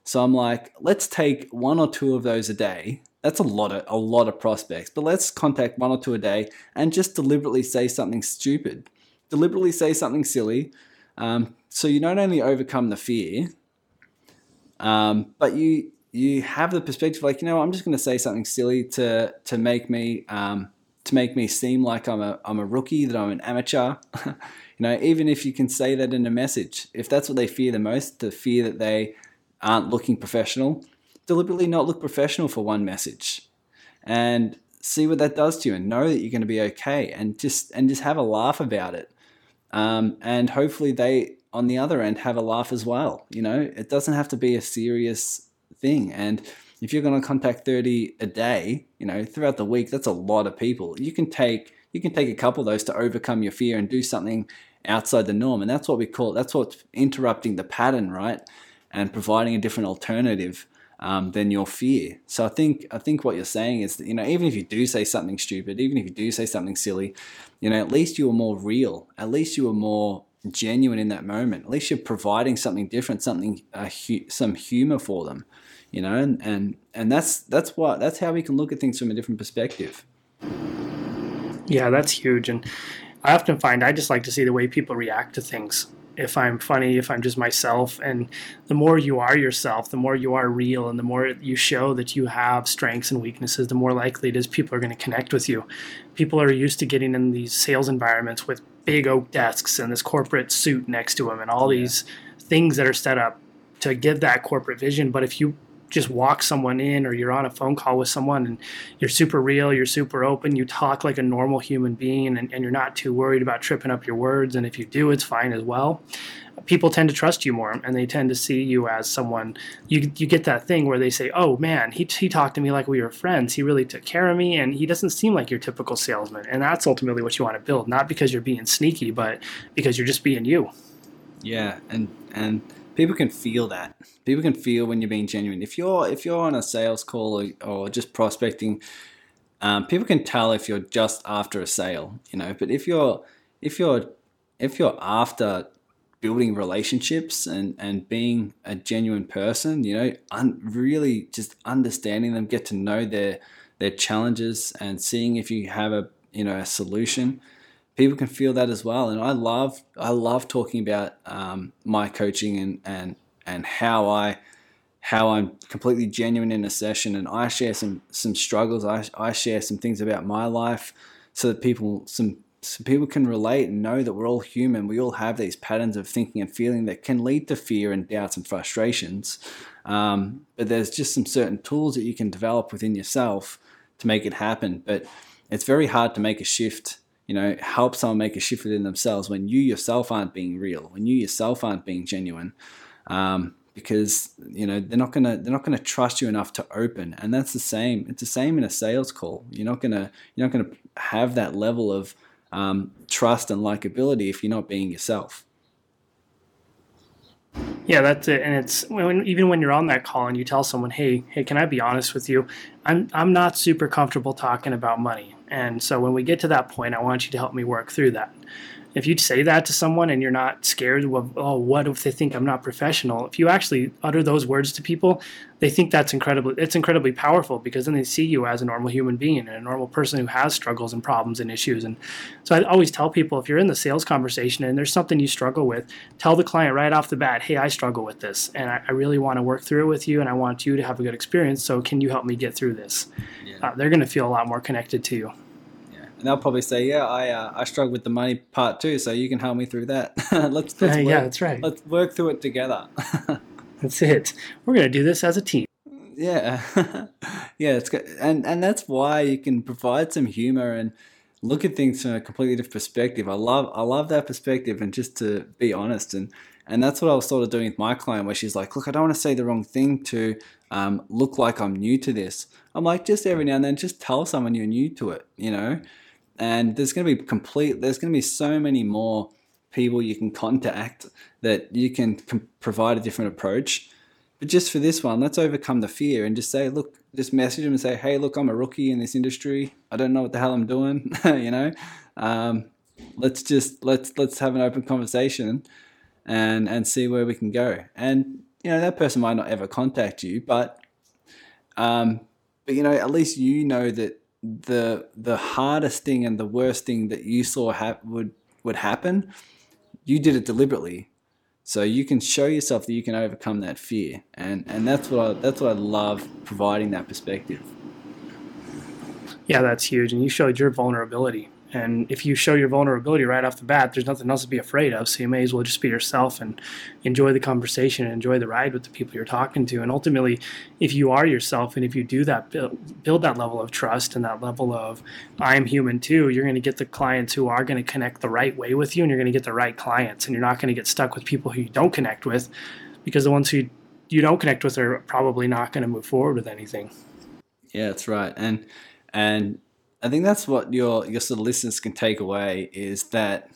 So I'm like, let's take one or two of those a day. That's a lot of a lot of prospects, but let's contact one or two a day and just deliberately say something stupid, deliberately say something silly. Um, so you not only overcome the fear, um, but you you have the perspective like you know I'm just going to say something silly to to make me um, to make me seem like I'm a I'm a rookie that I'm an amateur. you know, even if you can say that in a message, if that's what they fear the most, the fear that they aren't looking professional, deliberately not look professional for one message, and see what that does to you, and know that you're going to be okay, and just and just have a laugh about it, um, and hopefully they on the other end have a laugh as well. You know, it doesn't have to be a serious thing, and if you're going to contact 30 a day, you know, throughout the week, that's a lot of people. You can take you can take a couple of those to overcome your fear and do something outside the norm, and that's what we call that's what's interrupting the pattern, right? And providing a different alternative um, than your fear. So I think I think what you're saying is that you know even if you do say something stupid, even if you do say something silly, you know at least you were more real. At least you were more genuine in that moment. At least you're providing something different, something uh, hu- some humor for them. You know, and, and and that's that's what that's how we can look at things from a different perspective. Yeah, that's huge. And I often find I just like to see the way people react to things. If I'm funny, if I'm just myself, and the more you are yourself, the more you are real, and the more you show that you have strengths and weaknesses, the more likely it is people are going to connect with you. People are used to getting in these sales environments with big oak desks and this corporate suit next to them, and all Yeah. these things that are set up to give that corporate vision. But if you just walk someone in or you're on a phone call with someone and you're super real, you're super open, you talk like a normal human being and, and you're not too worried about tripping up your words. And if you do, it's fine as well. People tend to trust you more and they tend to see you as someone. You, you get that thing where they say, Oh man, he, he talked to me like we were friends. He really took care of me and he doesn't seem like your typical salesman. And that's ultimately what you want to build, not because you're being sneaky, but because you're just being you. Yeah, and and people can feel that. People can feel when you're being genuine. If you're if you're on a sales call or, or just prospecting, um, people can tell if you're just after a sale, you know. But if you're if you're if you're after building relationships and and being a genuine person, you know, un, really just understanding them, get to know their their challenges and seeing if you have a you know a solution people can feel that as well. And I love I love talking about um, my coaching and and and how I how I'm completely genuine in a session and I share some some struggles. I I share some things about my life so that people some so people can relate and know that we're all human. We all have these patterns of thinking and feeling that can lead to fear and doubts and frustrations. Um, but there's just some certain tools that you can develop within yourself to make it happen. But it's very hard to make a shift you know, help someone make a shift within themselves when you yourself aren't being real, when you yourself aren't being genuine, um, because you know they're not gonna they're not gonna trust you enough to open, and that's the same. It's the same in a sales call. You're not gonna you're not gonna have that level of um, trust and likability if you're not being yourself. Yeah, that's it. And it's when, even when you're on that call and you tell someone, "Hey, hey, can I be honest with you? I'm I'm not super comfortable talking about money." And so when we get to that point, I want you to help me work through that. If you say that to someone and you're not scared of, oh, what if they think I'm not professional? If you actually utter those words to people, they think that's incredibly, it's incredibly powerful because then they see you as a normal human being and a normal person who has struggles and problems and issues. And so I always tell people if you're in the sales conversation and there's something you struggle with, tell the client right off the bat, hey, I struggle with this and I, I really want to work through it with you and I want you to have a good experience. So can you help me get through this? Yeah. Uh, they're going to feel a lot more connected to you. And they'll probably say, "Yeah, I uh, I struggle with the money part too, so you can help me through that." let's, let's Uh, work, yeah, that's right. Let's work through it together. That's it. We're gonna do this as a team. yeah, yeah, it's good, and and that's why you can provide some humor and look at things from a completely different perspective. I love I love that perspective, and just to be honest, and and that's what I was sort of doing with my client, where she's like, "Look, I don't want to say the wrong thing to um, look like I'm new to this." I'm like, just every now and then, just tell someone you're new to it, you know. And there's going to be complete. There's going to be so many more people you can contact that you can provide a different approach. But just for this one, let's overcome the fear and just say, look, just message them and say, hey, look, I'm a rookie in this industry. I don't know what the hell I'm doing. you know, um, let's just let's let's have an open conversation and and see where we can go. And you know, that person might not ever contact you, but um, but you know, at least you know that the the hardest thing and the worst thing that you saw ha- would would happen, you did it deliberately. So you can show yourself that you can overcome that fear, and and that's what I, that's what I love providing that perspective. Yeah, that's huge. And you showed your vulnerability. And if you show your vulnerability right off the bat, there's nothing else to be afraid of. So you may as well just be yourself and enjoy the conversation and enjoy the ride with the people you're talking to. And ultimately, if you are yourself and if you do that, build, that level of trust and that level of I'm human too, you're going to get the clients who are going to connect the right way with you and you're going to get the right clients. And you're not going to get stuck with people who you don't connect with because the ones who you don't connect with are probably not going to move forward with anything. Yeah, that's right. And and I think that's what your your sort of listeners can take away is that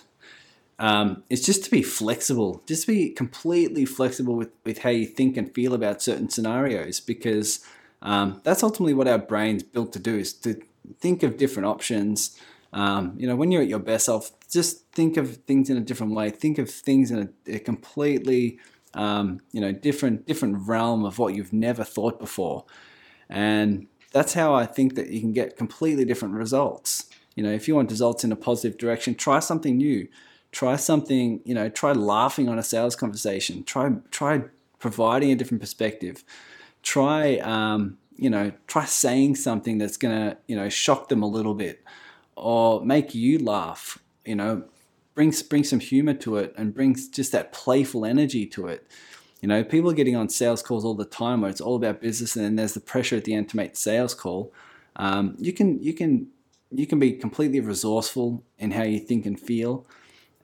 um, it's just to be flexible, just to be completely flexible with, with how you think and feel about certain scenarios, because um, that's ultimately what our brain's built to do is to think of different options. Um, you know, when you're at your best self, just think of things in a different way. Think of things in a, a completely, um, you know, different different realm of what you've never thought before, and that's how I think that you can get completely different results. You know, if you want results in a positive direction, try something new. Try something, you know, try laughing on a sales conversation. Try try providing a different perspective. Try um, you know, try saying something that's gonna, you know, shock them a little bit or make you laugh, you know, bring bring some humor to it and brings just that playful energy to it. You know, people are getting on sales calls all the time where it's all about business, and then there's the pressure at the end to make the sales call. Um, you can you can you can be completely resourceful in how you think and feel,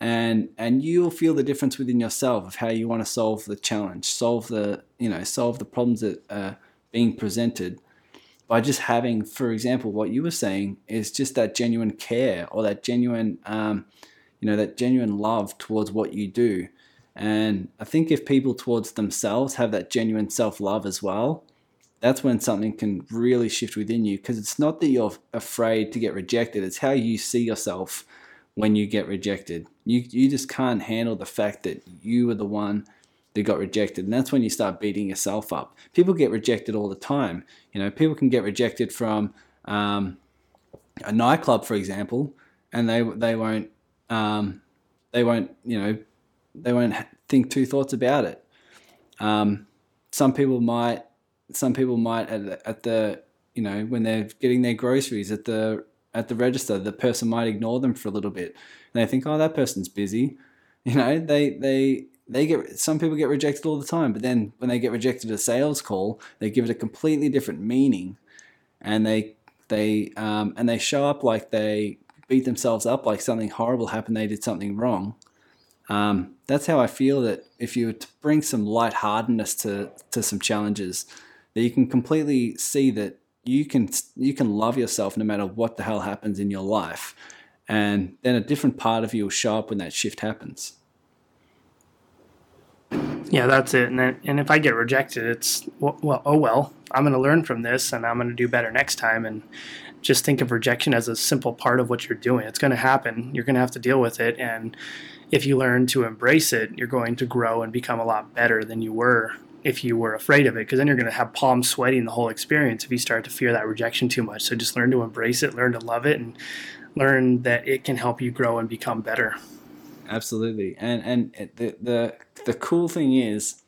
and and you'll feel the difference within yourself of how you want to solve the challenge, solve the you know solve the problems that are being presented by just having, for example, what you were saying is just that genuine care or that genuine um, you know that genuine love towards what you do and I think if people towards themselves have that genuine self love as well, that's when something can really shift within you because it's not that you're afraid to get rejected, it's how you see yourself when you get rejected. You, you just can't handle the fact that you were the one that got rejected. And that's when you start beating yourself up. People get rejected all the time. You know, people can get rejected from um, a nightclub, for example, and they, they won't, um, they won't, you know, they won't think two thoughts about it. Um, some people might, some people might at the, at the, you know, when they're getting their groceries at the at the register, the person might ignore them for a little bit, and they think, oh, that person's busy. You know, they they they get some people get rejected all the time, but then when they get rejected at a sales call, they give it a completely different meaning, and they they um, and they show up like they beat themselves up, like something horrible happened, they did something wrong um, that's how I feel that if you bring some lightheartedness to to some challenges, that you can completely see that you can you can love yourself no matter what the hell happens in your life, and then a different part of you will show up when that shift happens. Yeah, that's it. And then, and if I get rejected, it's well, well oh well. I'm going to learn from this, and I'm going to do better next time. And just think of rejection as a simple part of what you're doing. It's going to happen. You're going to have to deal with it, and if you learn to embrace it, you're going to grow and become a lot better than you were if you were afraid of it. Because then you're going to have palms sweating the whole experience if you start to fear that rejection too much. So just learn to embrace it, learn to love it, and learn that it can help you grow and become better. Absolutely, and and the the the cool thing is,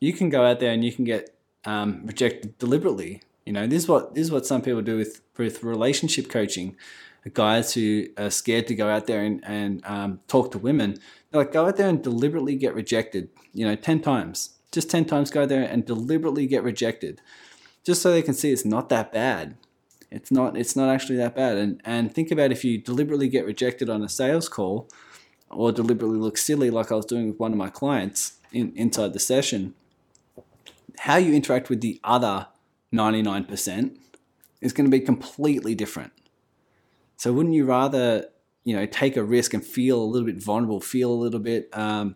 you can go out there and you can get um, rejected deliberately. You know, this is what this is what some people do with with relationship coaching. Guys who are scared to go out there and, and um, talk to women. Like, go out there and deliberately get rejected, you know, 10 times. Just 10 times go there and deliberately get rejected. Just so they can see it's not that bad. It's not it's not actually that bad. And and think about if you deliberately get rejected on a sales call or deliberately look silly like I was doing with one of my clients in, inside the session, how you interact with the other 99% is going to be completely different. So wouldn't you rather, you know, take a risk and feel a little bit vulnerable, feel a little bit um,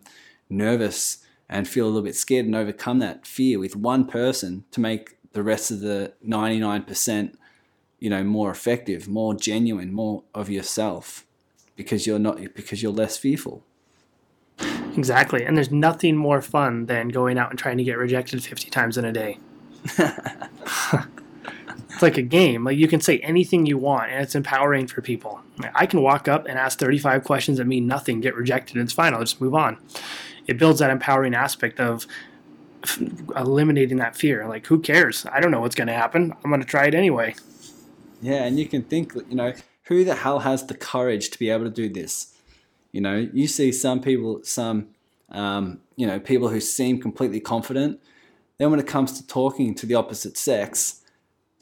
nervous, and feel a little bit scared and overcome that fear with one person to make the rest of the 99%, you know, more effective, more genuine, more of yourself, because you're not because you're less fearful. Exactly. And there's nothing more fun than going out and trying to get rejected 50 times in a day. like a game. Like you can say anything you want and it's empowering for people. I can walk up and ask 35 questions that mean nothing, get rejected, and it's fine. I'll just move on. It builds that empowering aspect of eliminating that fear. Like, who cares? I don't know what's going to happen. I'm going to try it anyway. Yeah, and you can think, you know, who the hell has the courage to be able to do this? You know, you see some people, some, um, you know, people who seem completely confident. Then when it comes to talking to the opposite sex,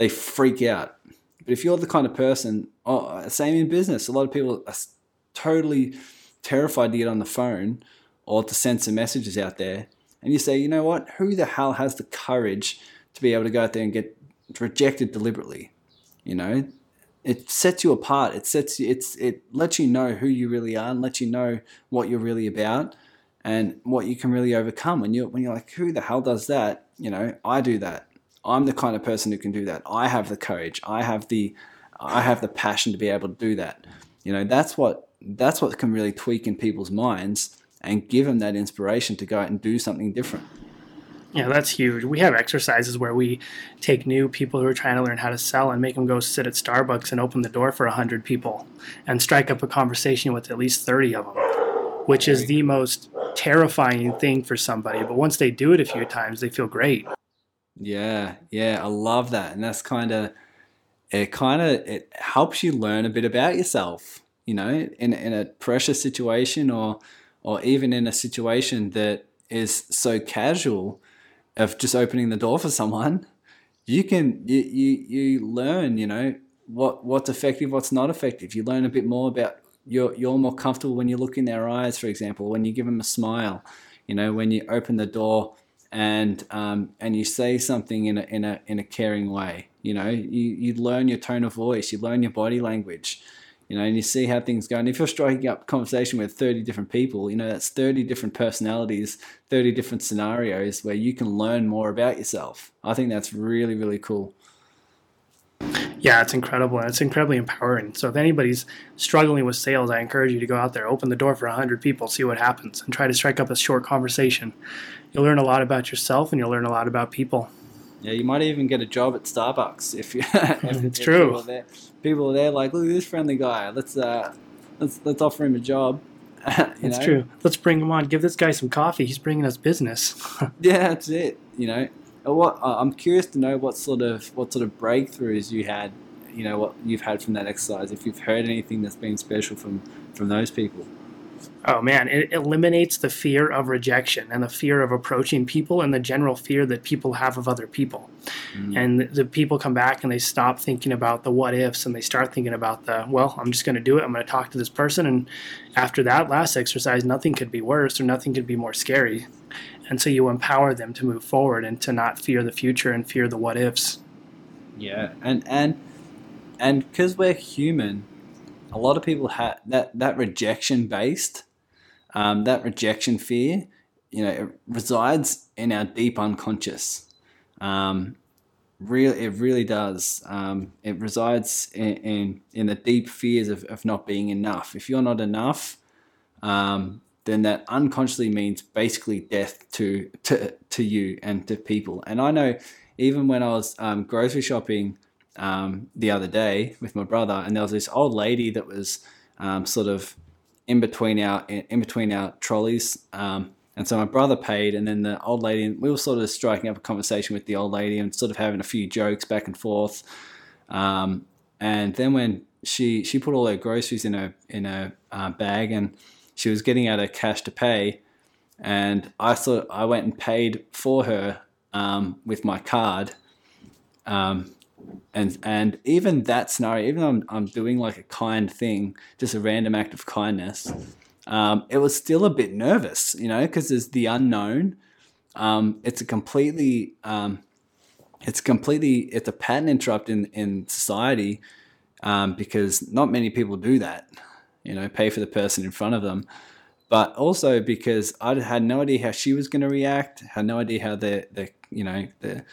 they freak out. But if you're the kind of person, oh, same in business, a lot of people are totally terrified to get on the phone or to send some messages out there. And you say, you know what? Who the hell has the courage to be able to go out there and get rejected deliberately? You know, it sets you apart. It sets you, it's it lets you know who you really are and lets you know what you're really about and what you can really overcome. When you when you're like, who the hell does that? You know, I do that. I'm the kind of person who can do that. I have the courage. I have the I have the passion to be able to do that. You know, that's what that's what can really tweak in people's minds and give them that inspiration to go out and do something different. Yeah, that's huge. We have exercises where we take new people who are trying to learn how to sell and make them go sit at Starbucks and open the door for 100 people and strike up a conversation with at least 30 of them, which is the most terrifying thing for somebody. But once they do it a few times, they feel great. Yeah, yeah, I love that. And that's kind of, it kind of, it helps you learn a bit about yourself, you know, in, in a pressure situation or, or even in a situation that is so casual of just opening the door for someone, you can you you, you learn, you know, what what's effective, what's not effective. You learn a bit more about you're you're more comfortable when you look in their eyes, for example, when you give them a smile, you know, when you open the door and um, and you say something in a in a in a caring way. You know, you, you learn your tone of voice, you learn your body language you know, and you see how things go. And if you're striking up conversation with 30 different people, you know, that's 30 different personalities, 30 different scenarios where you can learn more about yourself. I think that's really, really cool. Yeah, it's incredible it's incredibly empowering. So if anybody's struggling with sales, I encourage you to go out there, open the door for 100 people, see what happens, and try to strike up a short conversation. You'll learn a lot about yourself and you'll learn a lot about people. Yeah, you might even get a job at Starbucks if you. if, it's if true. People are, there, people are there like, look at this friendly guy. Let's uh, let's let's offer him a job. it's know? true. Let's bring him on. Give this guy some coffee. He's bringing us business. yeah, that's it. You know, what I'm curious to know what sort of what sort of breakthroughs you had. You know what you've had from that exercise. If you've heard anything that's been special from from those people. Oh man, it eliminates the fear of rejection and the fear of approaching people and the general fear that people have of other people. Mm. And the people come back and they stop thinking about the what ifs and they start thinking about the, well, I'm just going to do it. I'm going to talk to this person. And after that last exercise, nothing could be worse or nothing could be more scary. And so you empower them to move forward and to not fear the future and fear the what ifs. Yeah. And, and, and because we're human, a lot of people have that, that rejection based um, that rejection fear, you know, it resides in our deep unconscious. Um, really, it really does. Um, it resides in, in, in the deep fears of, of not being enough. If you're not enough, um, then that unconsciously means basically death to to to you and to people. And I know, even when I was um, grocery shopping um, the other day with my brother, and there was this old lady that was um, sort of in between our in between our trolleys. Um, and so my brother paid, and then the old lady, we were sort of striking up a conversation with the old lady and sort of having a few jokes back and forth. Um, and then when she she put all her groceries in a in a uh, bag and she was getting out her cash to pay, and I thought I went and paid for her um, with my card. Um, and and even that scenario, even though I'm, I'm doing like a kind thing, just a random act of kindness, um, it was still a bit nervous, you know, because there's the unknown. Um, it's a completely, um, it's completely, it's a pattern interrupt in in society um, because not many people do that, you know, pay for the person in front of them. But also because I had no idea how she was going to react, had no idea how the the you know the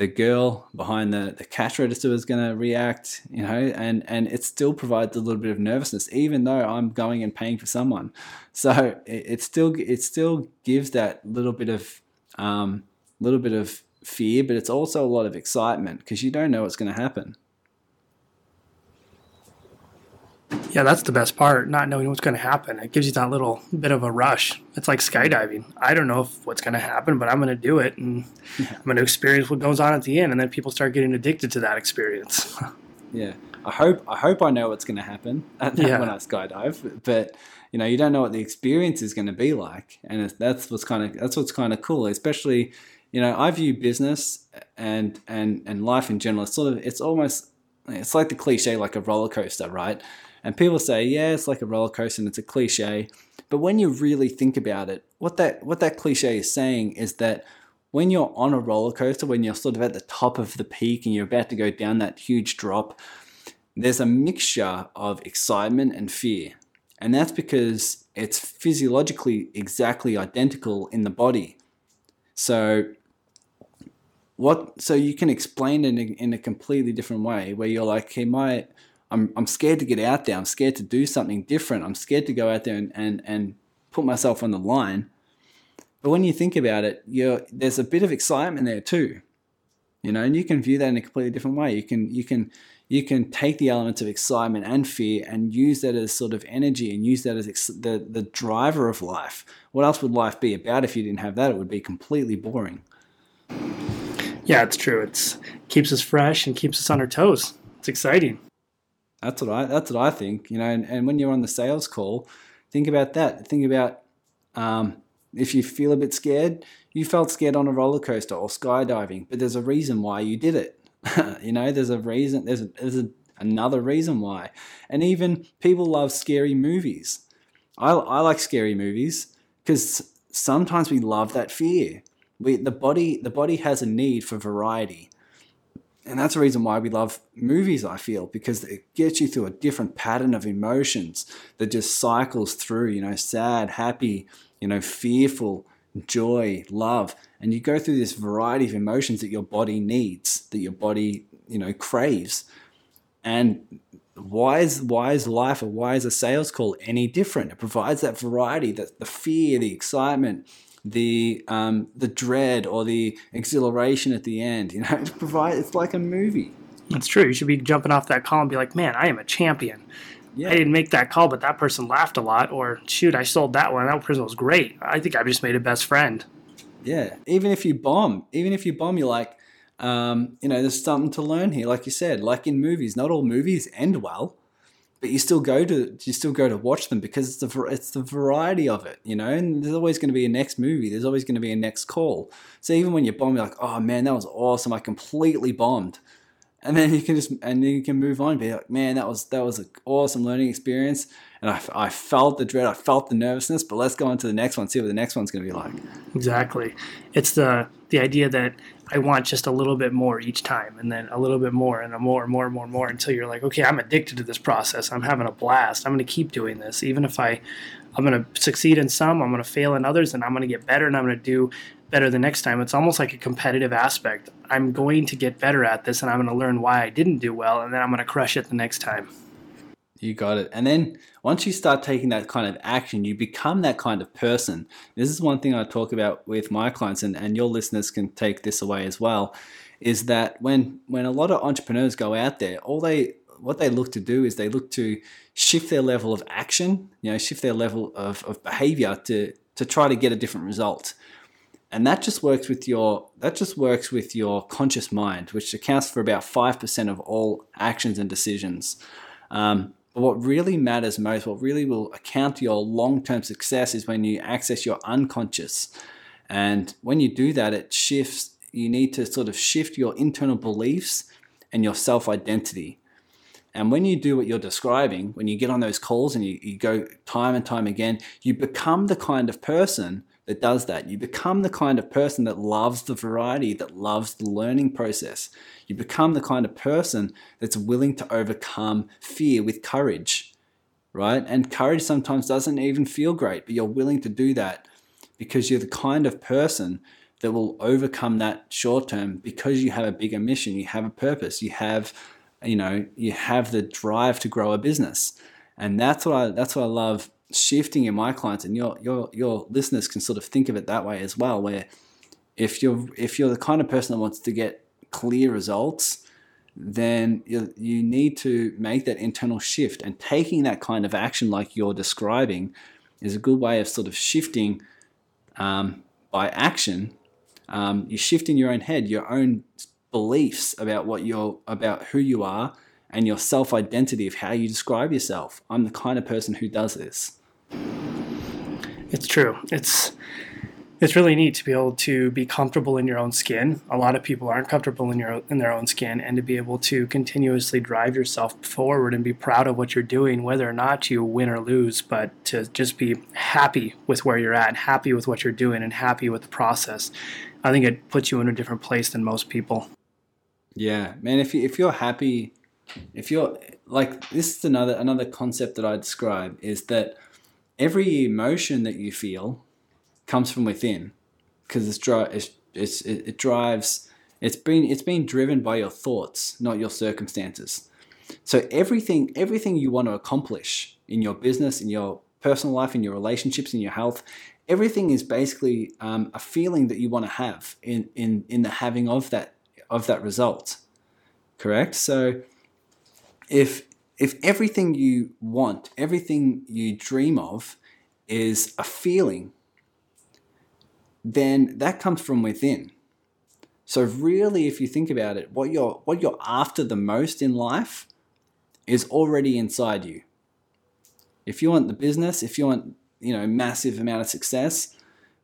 the girl behind the, the cash register is going to react, you know, and, and it still provides a little bit of nervousness, even though I'm going and paying for someone. So it, it still it still gives that little bit of um, little bit of fear, but it's also a lot of excitement because you don't know what's going to happen. Yeah, that's the best part, not knowing what's going to happen. It gives you that little bit of a rush. It's like skydiving. I don't know if what's going to happen, but I'm going to do it and. I'm going to experience what goes on at the end and then people start getting addicted to that experience. yeah. I hope I hope I know what's going to happen yeah. when I skydive, but you know, you don't know what the experience is going to be like. And that's what's kind of that's what's kind of cool, especially you know, I view business and and and life in general. It's sort of it's almost it's like the cliche like a roller coaster, right? And people say, yeah, it's like a roller coaster and it's a cliche. But when you really think about it, what that what that cliche is saying is that when you're on a roller coaster, when you're sort of at the top of the peak and you're about to go down that huge drop, there's a mixture of excitement and fear. And that's because it's physiologically exactly identical in the body. So what so you can explain it in, in a completely different way where you're like, hey, my I'm, I'm scared to get out there. I'm scared to do something different. I'm scared to go out there and, and, and put myself on the line. But when you think about it, you're, there's a bit of excitement there too, you know, and you can view that in a completely different way. You can, you can, you can take the elements of excitement and fear and use that as sort of energy and use that as ex- the, the driver of life. What else would life be about if you didn't have that? It would be completely boring. Yeah, it's true. It's keeps us fresh and keeps us on our toes. It's exciting. That's what I that's what I think. You know, and, and when you're on the sales call, think about that. Think about um, if you feel a bit scared, you felt scared on a roller coaster or skydiving, but there's a reason why you did it. you know, there's a reason. There's a, there's a, another reason why. And even people love scary movies. I I like scary movies because sometimes we love that fear. We the body the body has a need for variety and that's the reason why we love movies, I feel, because it gets you through a different pattern of emotions that just cycles through, you know, sad, happy, you know, fearful, joy, love. And you go through this variety of emotions that your body needs, that your body, you know, craves. And why is why is life or why is a sales call any different? It provides that variety, that the fear, the excitement, the um, the dread or the exhilaration at the end. You know, it provide it's like a movie. That's true. You should be jumping off that call and be like, "Man, I am a champion." Yeah. I didn't make that call, but that person laughed a lot. Or shoot, I sold that one. That person was great. I think I just made a best friend. Yeah. Even if you bomb, even if you bomb, you're like, um, you know, there's something to learn here. Like you said, like in movies, not all movies end well but you still go to you still go to watch them because it's the it's the variety of it, you know. And there's always going to be a next movie. There's always going to be a next call. So even when you bomb, you're like, oh man, that was awesome. I completely bombed, and then you can just and you can move on. Be like, man, that was that was an awesome learning experience. And I, I felt the dread, I felt the nervousness. But let's go on to the next one. See what the next one's going to be like. Exactly. It's the the idea that I want just a little bit more each time, and then a little bit more, and a more, and more, and more, and more, until you're like, okay, I'm addicted to this process. I'm having a blast. I'm going to keep doing this, even if I, I'm going to succeed in some, I'm going to fail in others, and I'm going to get better, and I'm going to do better the next time. It's almost like a competitive aspect. I'm going to get better at this, and I'm going to learn why I didn't do well, and then I'm going to crush it the next time. You got it. And then once you start taking that kind of action, you become that kind of person. This is one thing I talk about with my clients, and, and your listeners can take this away as well. Is that when when a lot of entrepreneurs go out there, all they what they look to do is they look to shift their level of action, you know, shift their level of, of behavior to to try to get a different result. And that just works with your that just works with your conscious mind, which accounts for about five percent of all actions and decisions. Um, but what really matters most, what really will account your long term success, is when you access your unconscious. And when you do that, it shifts, you need to sort of shift your internal beliefs and your self identity. And when you do what you're describing, when you get on those calls and you, you go time and time again, you become the kind of person that does that. You become the kind of person that loves the variety, that loves the learning process. You become the kind of person that's willing to overcome fear with courage, right? And courage sometimes doesn't even feel great, but you're willing to do that because you're the kind of person that will overcome that short term because you have a bigger mission, you have a purpose, you have, you know, you have the drive to grow a business. And that's what I that's what I love shifting in my clients and your your your listeners can sort of think of it that way as well, where if you're if you're the kind of person that wants to get clear results, then you, you need to make that internal shift and taking that kind of action like you're describing is a good way of sort of shifting um, by action, um, you shift in your own head your own beliefs about what you're about who you are and your self identity of how you describe yourself. I'm the kind of person who does this. It's true. It's it's really neat to be able to be comfortable in your own skin. A lot of people aren't comfortable in your in their own skin, and to be able to continuously drive yourself forward and be proud of what you're doing, whether or not you win or lose, but to just be happy with where you're at, happy with what you're doing, and happy with the process. I think it puts you in a different place than most people. Yeah, man. If you if you're happy, if you're like this is another another concept that I describe is that every emotion that you feel comes from within because it's, dri- it's, it's, it drives it's been it's been driven by your thoughts not your circumstances. So everything everything you want to accomplish in your business in your personal life in your relationships in your health everything is basically um, a feeling that you want to have in, in in the having of that of that result. Correct? So if if everything you want everything you dream of is a feeling then that comes from within. So really, if you think about it, what you're what you're after the most in life is already inside you. If you want the business, if you want you know massive amount of success,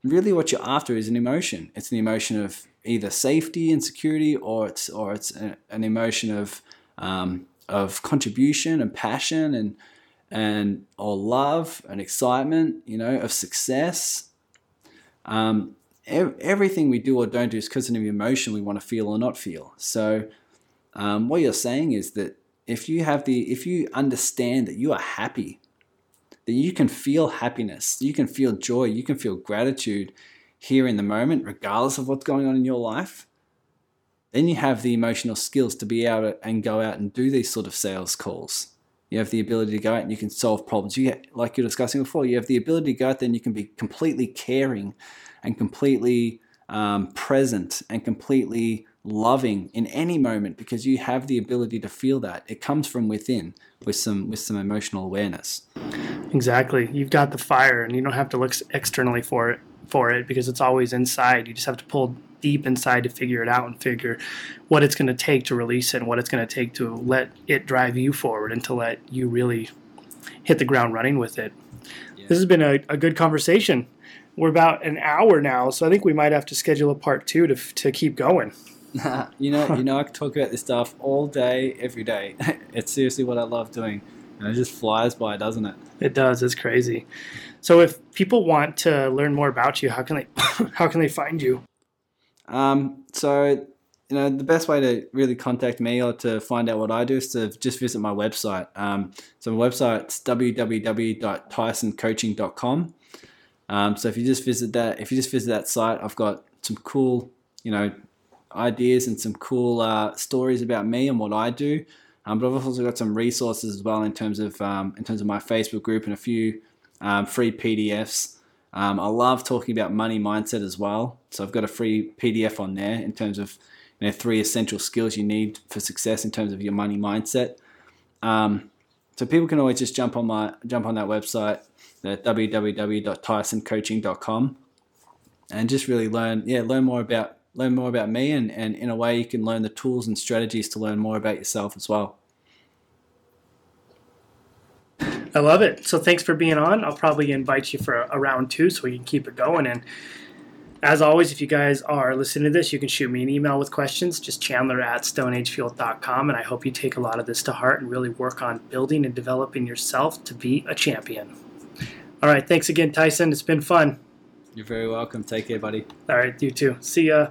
really what you're after is an emotion. It's an emotion of either safety and security, or it's or it's an emotion of um, of contribution and passion and and or love and excitement. You know, of success um, ev- everything we do or don't do is because of an emotion we want to feel or not feel. So, um, what you're saying is that if you have the, if you understand that you are happy, that you can feel happiness, you can feel joy, you can feel gratitude here in the moment, regardless of what's going on in your life, then you have the emotional skills to be able to and go out and do these sort of sales calls. You have the ability to go out and you can solve problems. You get, like you're discussing before, you have the ability to go out there and you can be completely caring and completely um, present and completely loving in any moment because you have the ability to feel that. It comes from within with some with some emotional awareness. Exactly. You've got the fire and you don't have to look externally for it for it because it's always inside. You just have to pull deep inside to figure it out and figure what it's going to take to release it and what it's going to take to let it drive you forward and to let you really hit the ground running with it. Yeah. This has been a, a good conversation. We're about an hour now, so I think we might have to schedule a part two to, to keep going. you know, you know, I can talk about this stuff all day, every day. it's seriously what I love doing, and it just flies by, doesn't it? It does. It's crazy. So, if people want to learn more about you, how can they how can they find you? Um, so, you know, the best way to really contact me or to find out what I do is to just visit my website. Um, so my website's www.tysoncoaching.com. Um, so if you just visit that, if you just visit that site, I've got some cool, you know, ideas and some cool uh, stories about me and what I do. Um, but I've also got some resources as well in terms of um, in terms of my Facebook group and a few um, free PDFs um, I love talking about money mindset as well. So I've got a free PDF on there in terms of you know three essential skills you need for success in terms of your money mindset. Um, so people can always just jump on my jump on that website the www.tysoncoaching.com and just really learn yeah learn more about learn more about me and, and in a way you can learn the tools and strategies to learn more about yourself as well. I love it. So thanks for being on. I'll probably invite you for a, a round two so we can keep it going. And as always, if you guys are listening to this, you can shoot me an email with questions, just chandler at stoneagefuel.com. And I hope you take a lot of this to heart and really work on building and developing yourself to be a champion. All right. Thanks again, Tyson. It's been fun. You're very welcome. Take care, buddy. All right. You too. See ya.